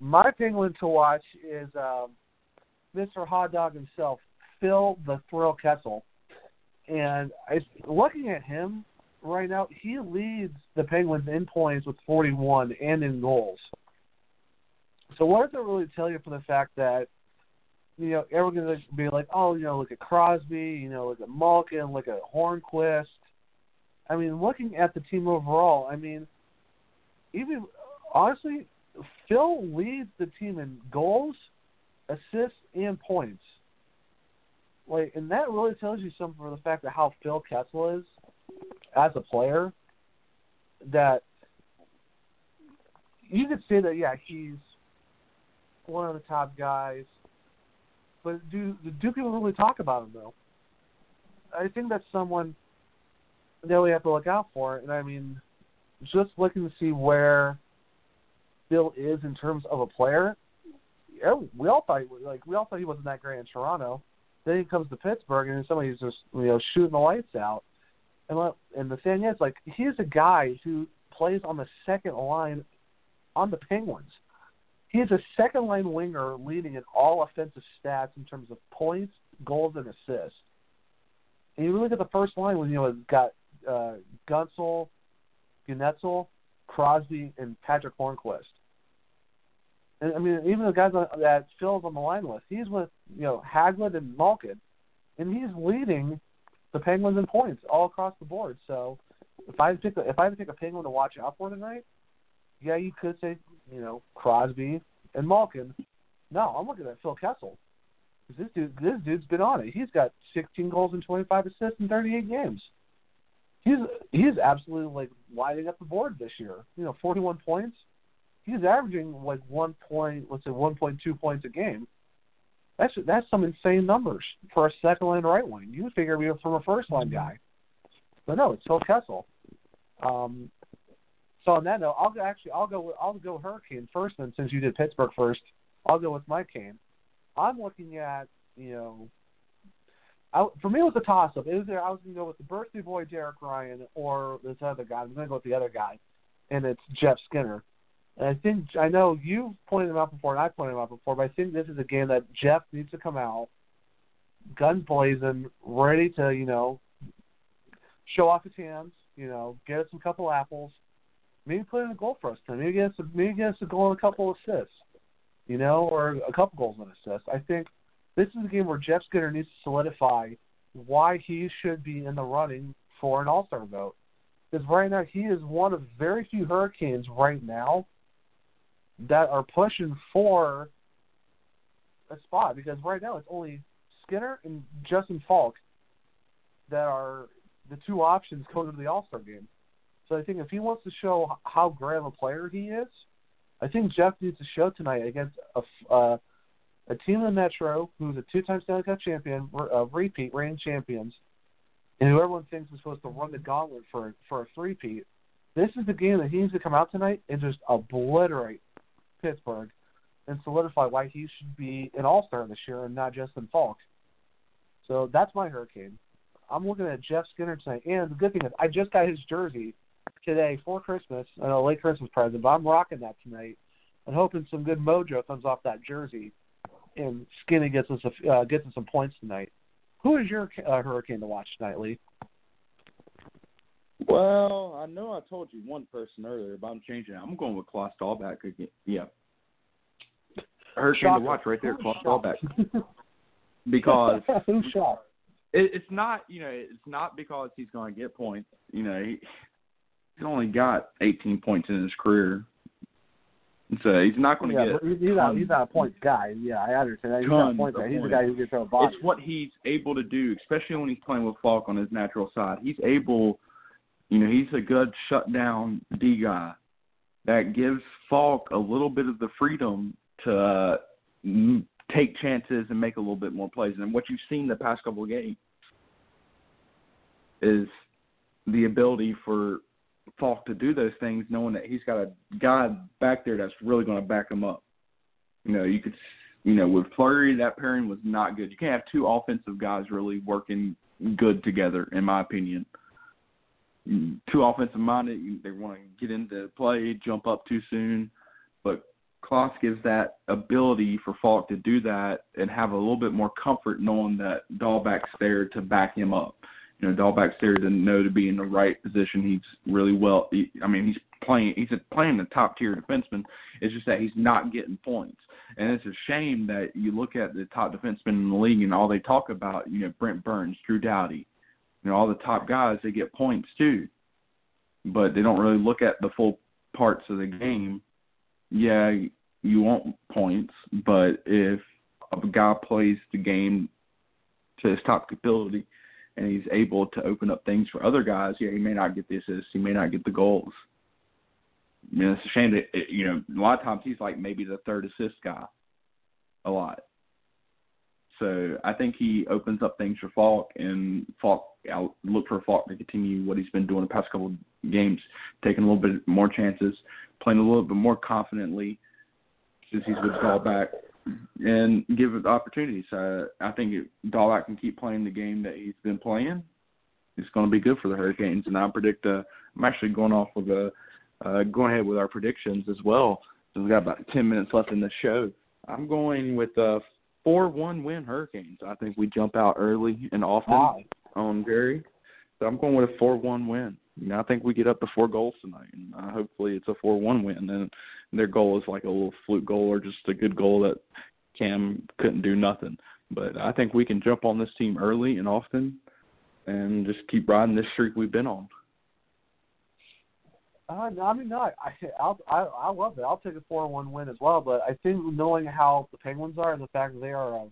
My penguin to watch is um, Mr. Hot Dog himself, Phil the Thrill Kessel. And I, looking at him right now, he leads the Penguins in points with 41 and in goals. So what does it really tell you from the fact that, you know, everyone's going to be like, oh, you know, look at Crosby, you know, look at Malkin, look at Hornqvist. I mean, looking at the team overall, I mean, even honestly, Phil leads the team in goals, assists, and points. Like, and that really tells you something for the fact of how Phil Kessel is as a player. That you could say that, yeah, he's one of the top guys. But do do people really talk about him though? I think that's someone that we have to look out for. And I mean, just looking to see where Bill is in terms of a player. We all thought like we all thought he wasn't that great in Toronto. Then he comes to Pittsburgh and somebody's just you know shooting the lights out. And and the thing is, like he's a guy who plays on the second line on the Penguins. He is a second line winger leading in all offensive stats in terms of points, goals, and assists. And you look at the first line when you know got uh, Guentzel, Gnetzel, Crosby, and Patrick Hornqvist. And I mean, even the guys that Phil's on the line with, he's with you know Hagelin and Malkin, and he's leading the Penguins in points all across the board. So if I pick if I had to pick a Penguin to watch out for tonight, yeah, you could say you know Crosby and Malkin. No, I'm looking at Phil Kessel. This dude, this dude's been on it. He's got 16 goals and 25 assists in 38 games. He's he's absolutely like lighting up the board this year. You know, 41 points. He's averaging like one point, let's say 1.2 points a game. That's that's some insane numbers for a second line right wing. You would figure we from a first line guy, but no, it's Phil Kessel. Um, so on that note, I'll go, actually I'll go I'll go Hurricane first, and since you did Pittsburgh first, I'll go with my cane. I'm looking at you know, I, for me it was a toss up. It was there. I was going to go with the birthday boy Derek Ryan or this other guy. I'm going to go with the other guy, and it's Jeff Skinner. And I think I know you've pointed him out before, and I pointed him out before, but I think this is a game that Jeff needs to come out, guns blazing, ready to you know show off his hands, you know, get us some couple apples, maybe put in a goal for us maybe get us a, maybe get us a goal and a couple assists, you know, or a couple goals and assists. I think this is a game where Jeff Skinner needs to solidify why he should be in the running for an All Star vote. Because right now he is one of very few Hurricanes right now that are pushing for a spot because right now it's only Skinner and Justin Faulk that are the two options going to the All Star game. So I think if he wants to show how great of a player he is, I think Jeff needs to show tonight against a uh, a team in the Metro who's a two-time Stanley Cup champion, uh, repeat reigning champions, and who everyone thinks is supposed to run the gauntlet for for a three-peat. This is the game that he needs to come out tonight and just obliterate Pittsburgh and solidify why he should be an All Star this year and not Justin Faulk. So that's my Hurricane. I'm looking at Jeff Skinner tonight, and the good thing is I just got his jersey today for Christmas, a late Christmas present. But I'm rocking that tonight and hoping some good mojo comes off that jersey, and Skinny gets us a, uh, gets us some points tonight. Who is your uh, Hurricane to watch tonight, Lee?
Well, I know I told you one person earlier, but I'm changing it. I'm going with Klaus Dahlbeck again. Yeah. Hurricane to watch right there, Klaus Dahlbeck. because
Who's?
It, it's not, you know, it's not because he's going to get points. You know, he, he's only got 18 points in his career. So he's not going to
yeah,
get.
He's not. He's not a points guy. Yeah, I understand. That. He's not a point guy. He's a guy who gets a body.
It's what he's able to do, especially when he's playing with Faulk on his natural side. He's able you know, he's a good shutdown D guy that gives Faulk a little bit of the freedom to uh, take chances and make a little bit more plays. And what you've seen the past couple of games is the ability for Faulk to do those things, knowing that he's got a guy back there that's really going to back him up. You know, you could, you know, with Fleury, that pairing was not good. You can't have two offensive guys really working good together, in my opinion too offensive minded. They want to get into play, jump up too soon. But Klaus gives that ability for Faulk to do that and have a little bit more comfort knowing that Dahlbeck's there to back him up. You know, Dahlbeck's there to know to be in the right position. He's really well. He, I mean, he's playing. He's playing the top tier defenseman. It's just that he's not getting points, and it's a shame that you look at the top defensemen in the league and all they talk about. You know, Brent Burns, Drew Doughty, you know, all the top guys they get points too, but they don't really look at the full parts of the game. Yeah, you want points, but if a guy plays the game to his top ability and he's able to open up things for other guys, yeah, he may not get the assists, he may not get the goals. I mean, it's a shame that you know a lot of times he's like maybe the third assist guy, a lot. So I think he opens up things for Faulk, and Faulk, I'll look for Faulk to continue what he's been doing the past couple games, taking a little bit more chances, playing a little bit more confidently since he's with Dahlbeck, and give it opportunities. Uh, I think if Dahlbeck can keep playing the game that he's been playing, it's going to be good for the Hurricanes. And I predict. Uh, I'm actually going off with a uh, going ahead with our predictions as well. So we've got about 10 minutes left in the show. I'm going with a 4-1 win Hurricanes. I think we jump out early and often
Wow.
on Jarry. So I'm going with a 4-1 win. You know, I think we get up to four goals tonight, and uh, hopefully it's a 4-1 win. And their goal is like a little fluke goal or just a good goal that Cam couldn't do nothing. But I think we can jump on this team early and often, and just keep riding this streak we've been on.
Uh, no, I mean, no, I, I'll, I, I love it. I'll take a four-one win as well. But I think knowing how the Penguins are and the fact that they are a,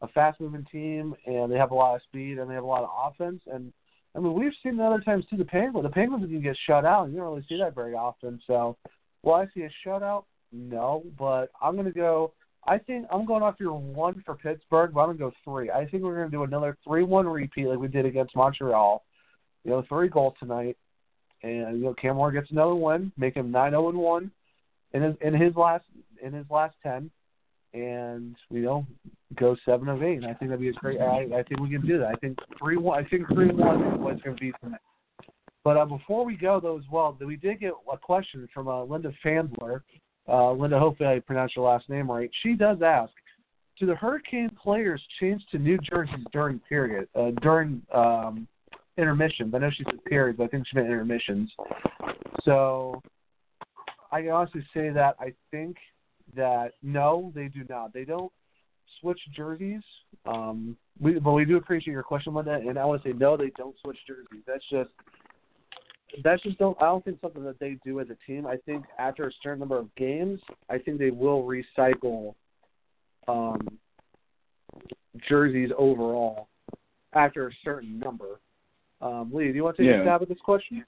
a fast-moving team and they have a lot of speed and they have a lot of offense, and I mean, we've seen the other times too. The Penguins, the Penguins can get shut out, and you don't really see that very often. So, will I see a shutout? No, but I'm to go. I think I'm going off your one for Pittsburgh, but I'm to go three. I think we're to do another three-one repeat like we did against Montreal. You know, three goals tonight and you know Cam Moore gets another win, make him nine zero and one in his in his last in his last ten, and you know go seven of eight. And I think that'd be a great. I, I think we can do that. I think three one. I think three one is what it's going to be tonight. But uh, before we go though as well, we did get a question from uh, Linda Fandler. Uh, Linda, hopefully I pronounced your last name right. She does ask, do the Hurricane players change to new jerseys during period uh, during um, intermissions. I know she said periods, but I think she meant intermissions. So I can honestly say that I think that no, they do not. They don't switch jerseys. Um, we, but we do appreciate your question, on that, and I want to say no, they don't switch jerseys. That's just that's just don't. I don't think something that they do as a team. I think after a certain number of games, I think they will recycle um, jerseys overall after a certain number. Um, Lee, do you want to take
Yeah.
a stab at this question?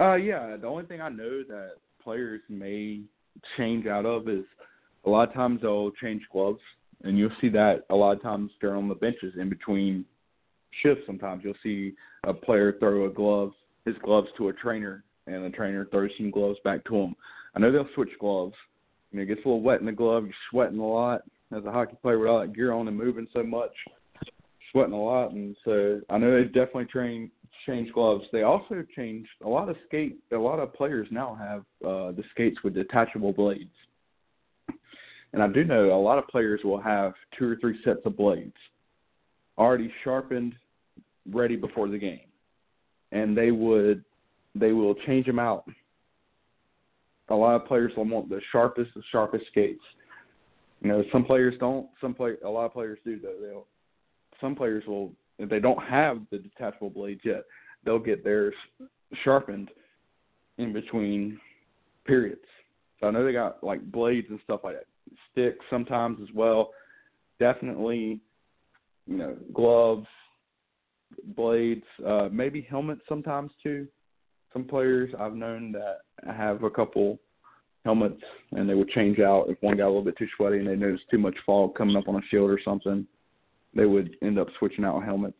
Uh, yeah. The only thing I know that players may change out of is a lot of times they'll change gloves, and you'll see that a lot of times during on the benches in between shifts. Sometimes you'll see a player throw a glove, his gloves to a trainer, and the trainer throws some gloves back to him. I know they'll switch gloves. You know, it gets a little wet in the glove. You're sweating a lot as a hockey player with all that gear on and moving so much, sweating a lot, and so I know they definitely train change gloves. They also changed a lot of skate. A lot of players now have uh, the skates with detachable blades, and I do know a lot of players will have two or three sets of blades already sharpened, ready before the game, and they would they will change them out. A lot of players will want the sharpest, the sharpest skates. You know, some players don't. Some play a lot of players do though. They'll some players will if they don't have the detachable blades yet, they'll get theirs sharpened in between periods. So I know they got like blades and stuff like that, sticks sometimes as well. Definitely, you know, gloves, blades, uh, maybe helmets sometimes too. Some players I've known that have a couple helmets and they would change out if one got a little bit too sweaty and they noticed too much fog coming up on a shield or something they would end up switching out helmets.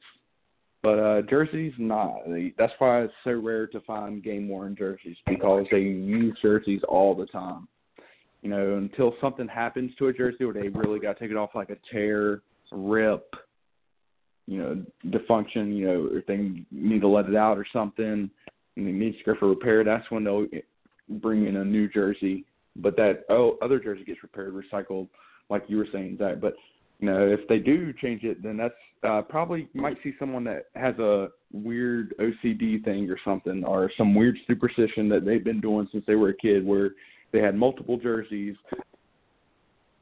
But uh jerseys, not. They, that's why it's so rare to find game worn jerseys because they use jerseys all the time. You know, until something happens to a jersey where they really got to take it off like a tear, rip, you know, defunction, you know, if they need to let it out or something, and it needs to go for repair, that's when they'll bring in a new jersey. But that oh other jersey gets repaired, recycled, like you were saying, Zach. But you know, if they do change it, then that's uh, probably might see someone that has a weird OCD thing or something, or some weird superstition that they've been doing since they were a kid, where they had multiple jerseys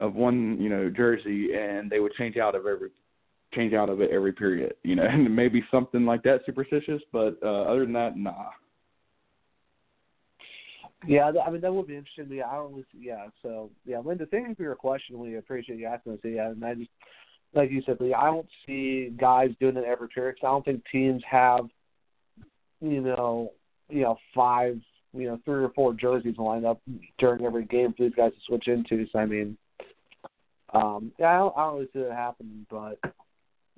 of one, you know, jersey, and they would change out of every change out of it every period, you know, and maybe something like that superstitious, but uh, other than that, nah.
Yeah, I mean that would be interesting. Yeah, I don't really. Yeah, so yeah, Linda, thank you for your question. We appreciate you asking us. Yeah, and I just like you said, I don't see guys doing it every period. I don't think teams have, you know, you know, five, you know, three or four jerseys lined up during every game for these guys to switch into. So I mean, Um, yeah, I don't, I don't really see it happening, but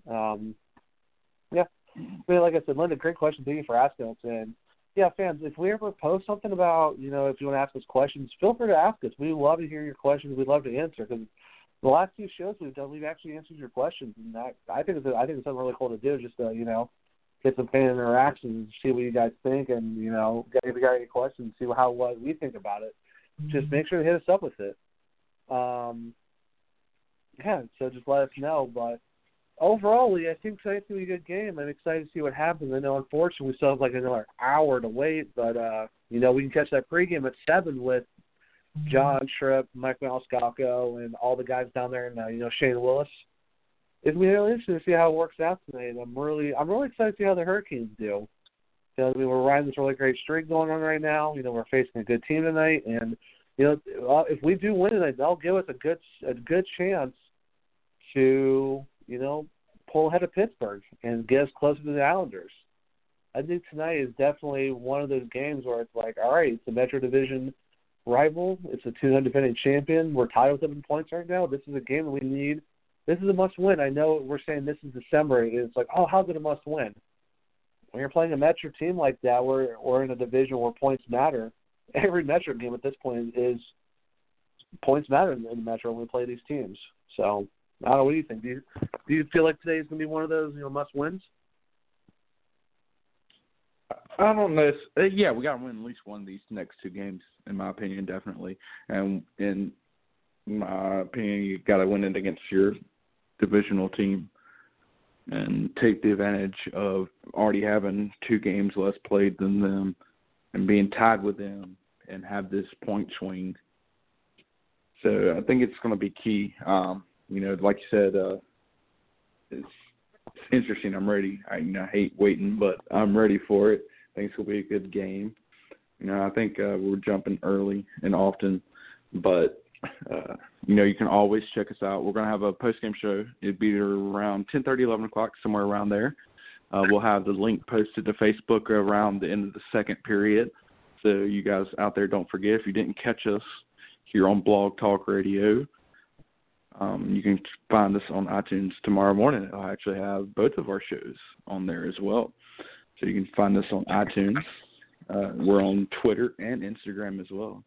um, yeah. I mean, like I said, Linda, great question. Thank you for asking us. And yeah, fans, if we ever post something about, you know, if you want to ask us questions, feel free to ask us. We love to hear your questions. We'd love to answer because the last two shows we've done, we've actually answered your questions, and that, I think it's I think it's something really cool to do, just to you know get some fan interactions, and see what you guys think, and you know if you got any questions, see how what we think about it. Mm-hmm. Just make sure to hit us up with it. Um, yeah, so just let us know. But overall, I think tonight's gonna be a good game. I'm excited to see what happens. I know, unfortunately, we still have like another hour to wait, but uh, you know, we can catch that pregame at seven with John Tripp, Mike Maniscalco, and all the guys down there, and uh, you know Shane Willis. It's gonna be really interesting to see how it works out tonight. I'm really, I'm really excited to see how the Hurricanes do. Because we're riding this really great streak going on right now. You know, we're facing a good team tonight, and you know, if we do win tonight, they'll give us a good, a good chance to, you know, pull ahead of Pittsburgh and get us closer to the Islanders. I think tonight is definitely one of those games where it's like, all right, it's a Metro Division rival. It's a 200 defending champion. We're tied with them in points right now. This is a game that we need. This is a must win. I know we're saying this is December. It's like, oh, how's it a must win? When you're playing a Metro team like that, where or in a division where points matter, every Metro game at this point is points matter in the Metro when we play these teams. So I don't know. What do you think? Do you do you feel like today is going to be one of those you know must wins?
I don't know. Uh, yeah, we got to win at least one of these next two games, in my opinion, definitely. And in my opinion, you got to win it against your divisional team and take the advantage of already having two games less played than them and being tied with them and have this point swing. So I think it's going to be key. Um, you know, like you said, uh, it's, it's interesting. I'm ready. I, you know, I hate waiting, but I'm ready for it. I think it's to be a good game. You know, I think uh, we're jumping early and often, but uh, you know, you can always check us out. We're to have a post game show. It'd be around 10:30, 11 o'clock, somewhere around there. Uh, we'll have the link posted to Facebook around the end of the second period. So you guys out there, don't forget if you didn't catch us here on Blog Talk Radio, um, you can find us on iTunes tomorrow morning. I'll actually have both of our shows on there as well. So you can find us on iTunes. Uh, we're on Twitter and Instagram as well.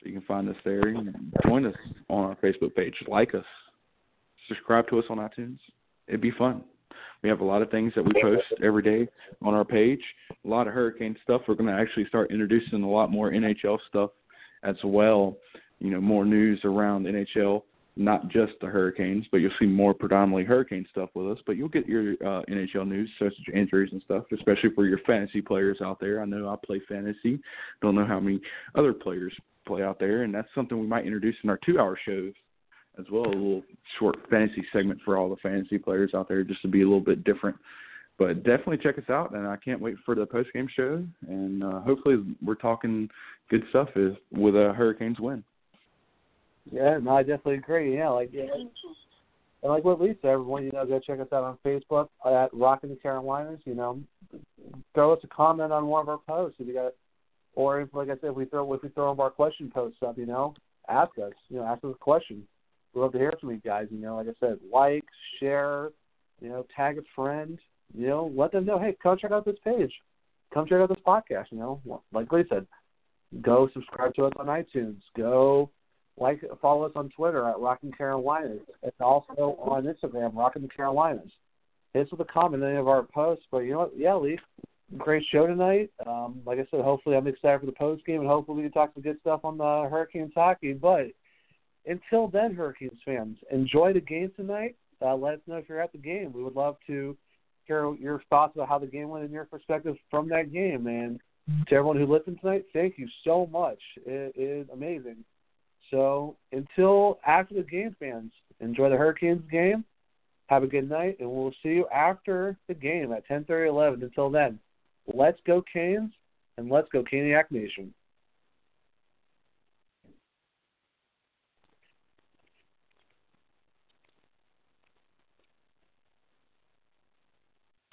So you can find us there. And join us on our Facebook page. Like us. Subscribe to us on iTunes. It'd be fun. We have a lot of things that we post every day on our page. A lot of hurricane stuff. We're going to actually start introducing a lot more NHL stuff as well. You know, more news around NHL, not just the Hurricanes, but you'll see more predominantly Hurricane stuff with us. But you'll get your uh, NHL news, such as injuries and stuff, especially for your fantasy players out there. I know I play fantasy. Don't know how many other players play out there, and that's something we might introduce in our two-hour shows as well. A little short fantasy segment for all the fantasy players out there, just to be a little bit different. But definitely check us out, and I can't wait for the post game show. And uh, hopefully, we're talking good stuff with a Hurricanes win.
Yeah, no, I definitely agree. Yeah, like yeah. And like what Lisa, everyone, you know, go check us out on Facebook at Rockin' the Carolinas. You know, throw us a comment on one of our posts if you got, or if, like I said, if we throw if we throw of our question posts up, you know, ask us. You know, ask us a question. We love to hear from you guys. You know, like I said, like, share, you know, tag a friend. You know, let them know, hey, come check out this page. Come check out this podcast. You know, like Lee said, go subscribe to us on iTunes. Go like follow us on Twitter at Rockin' Carolinas and also on Instagram, Rockin' Carolinas. Hit with a comment on any of our posts. But you know what? Yeah, Lee, great show tonight. Um, like I said, hopefully I'm excited for the post game and hopefully we can talk some good stuff on the Hurricanes hockey. But until then, Hurricanes fans, enjoy the game tonight. Uh, let us know if you're at the game. We would love to hear your thoughts about how the game went and your perspective from that game. And to everyone who listened tonight, thank you so much. It is amazing. So until after the game, fans, enjoy the Hurricanes game. Have a good night, and we'll see you after the game at 10:30, 11. Until then, let's go Canes, and let's go Caniac Nation.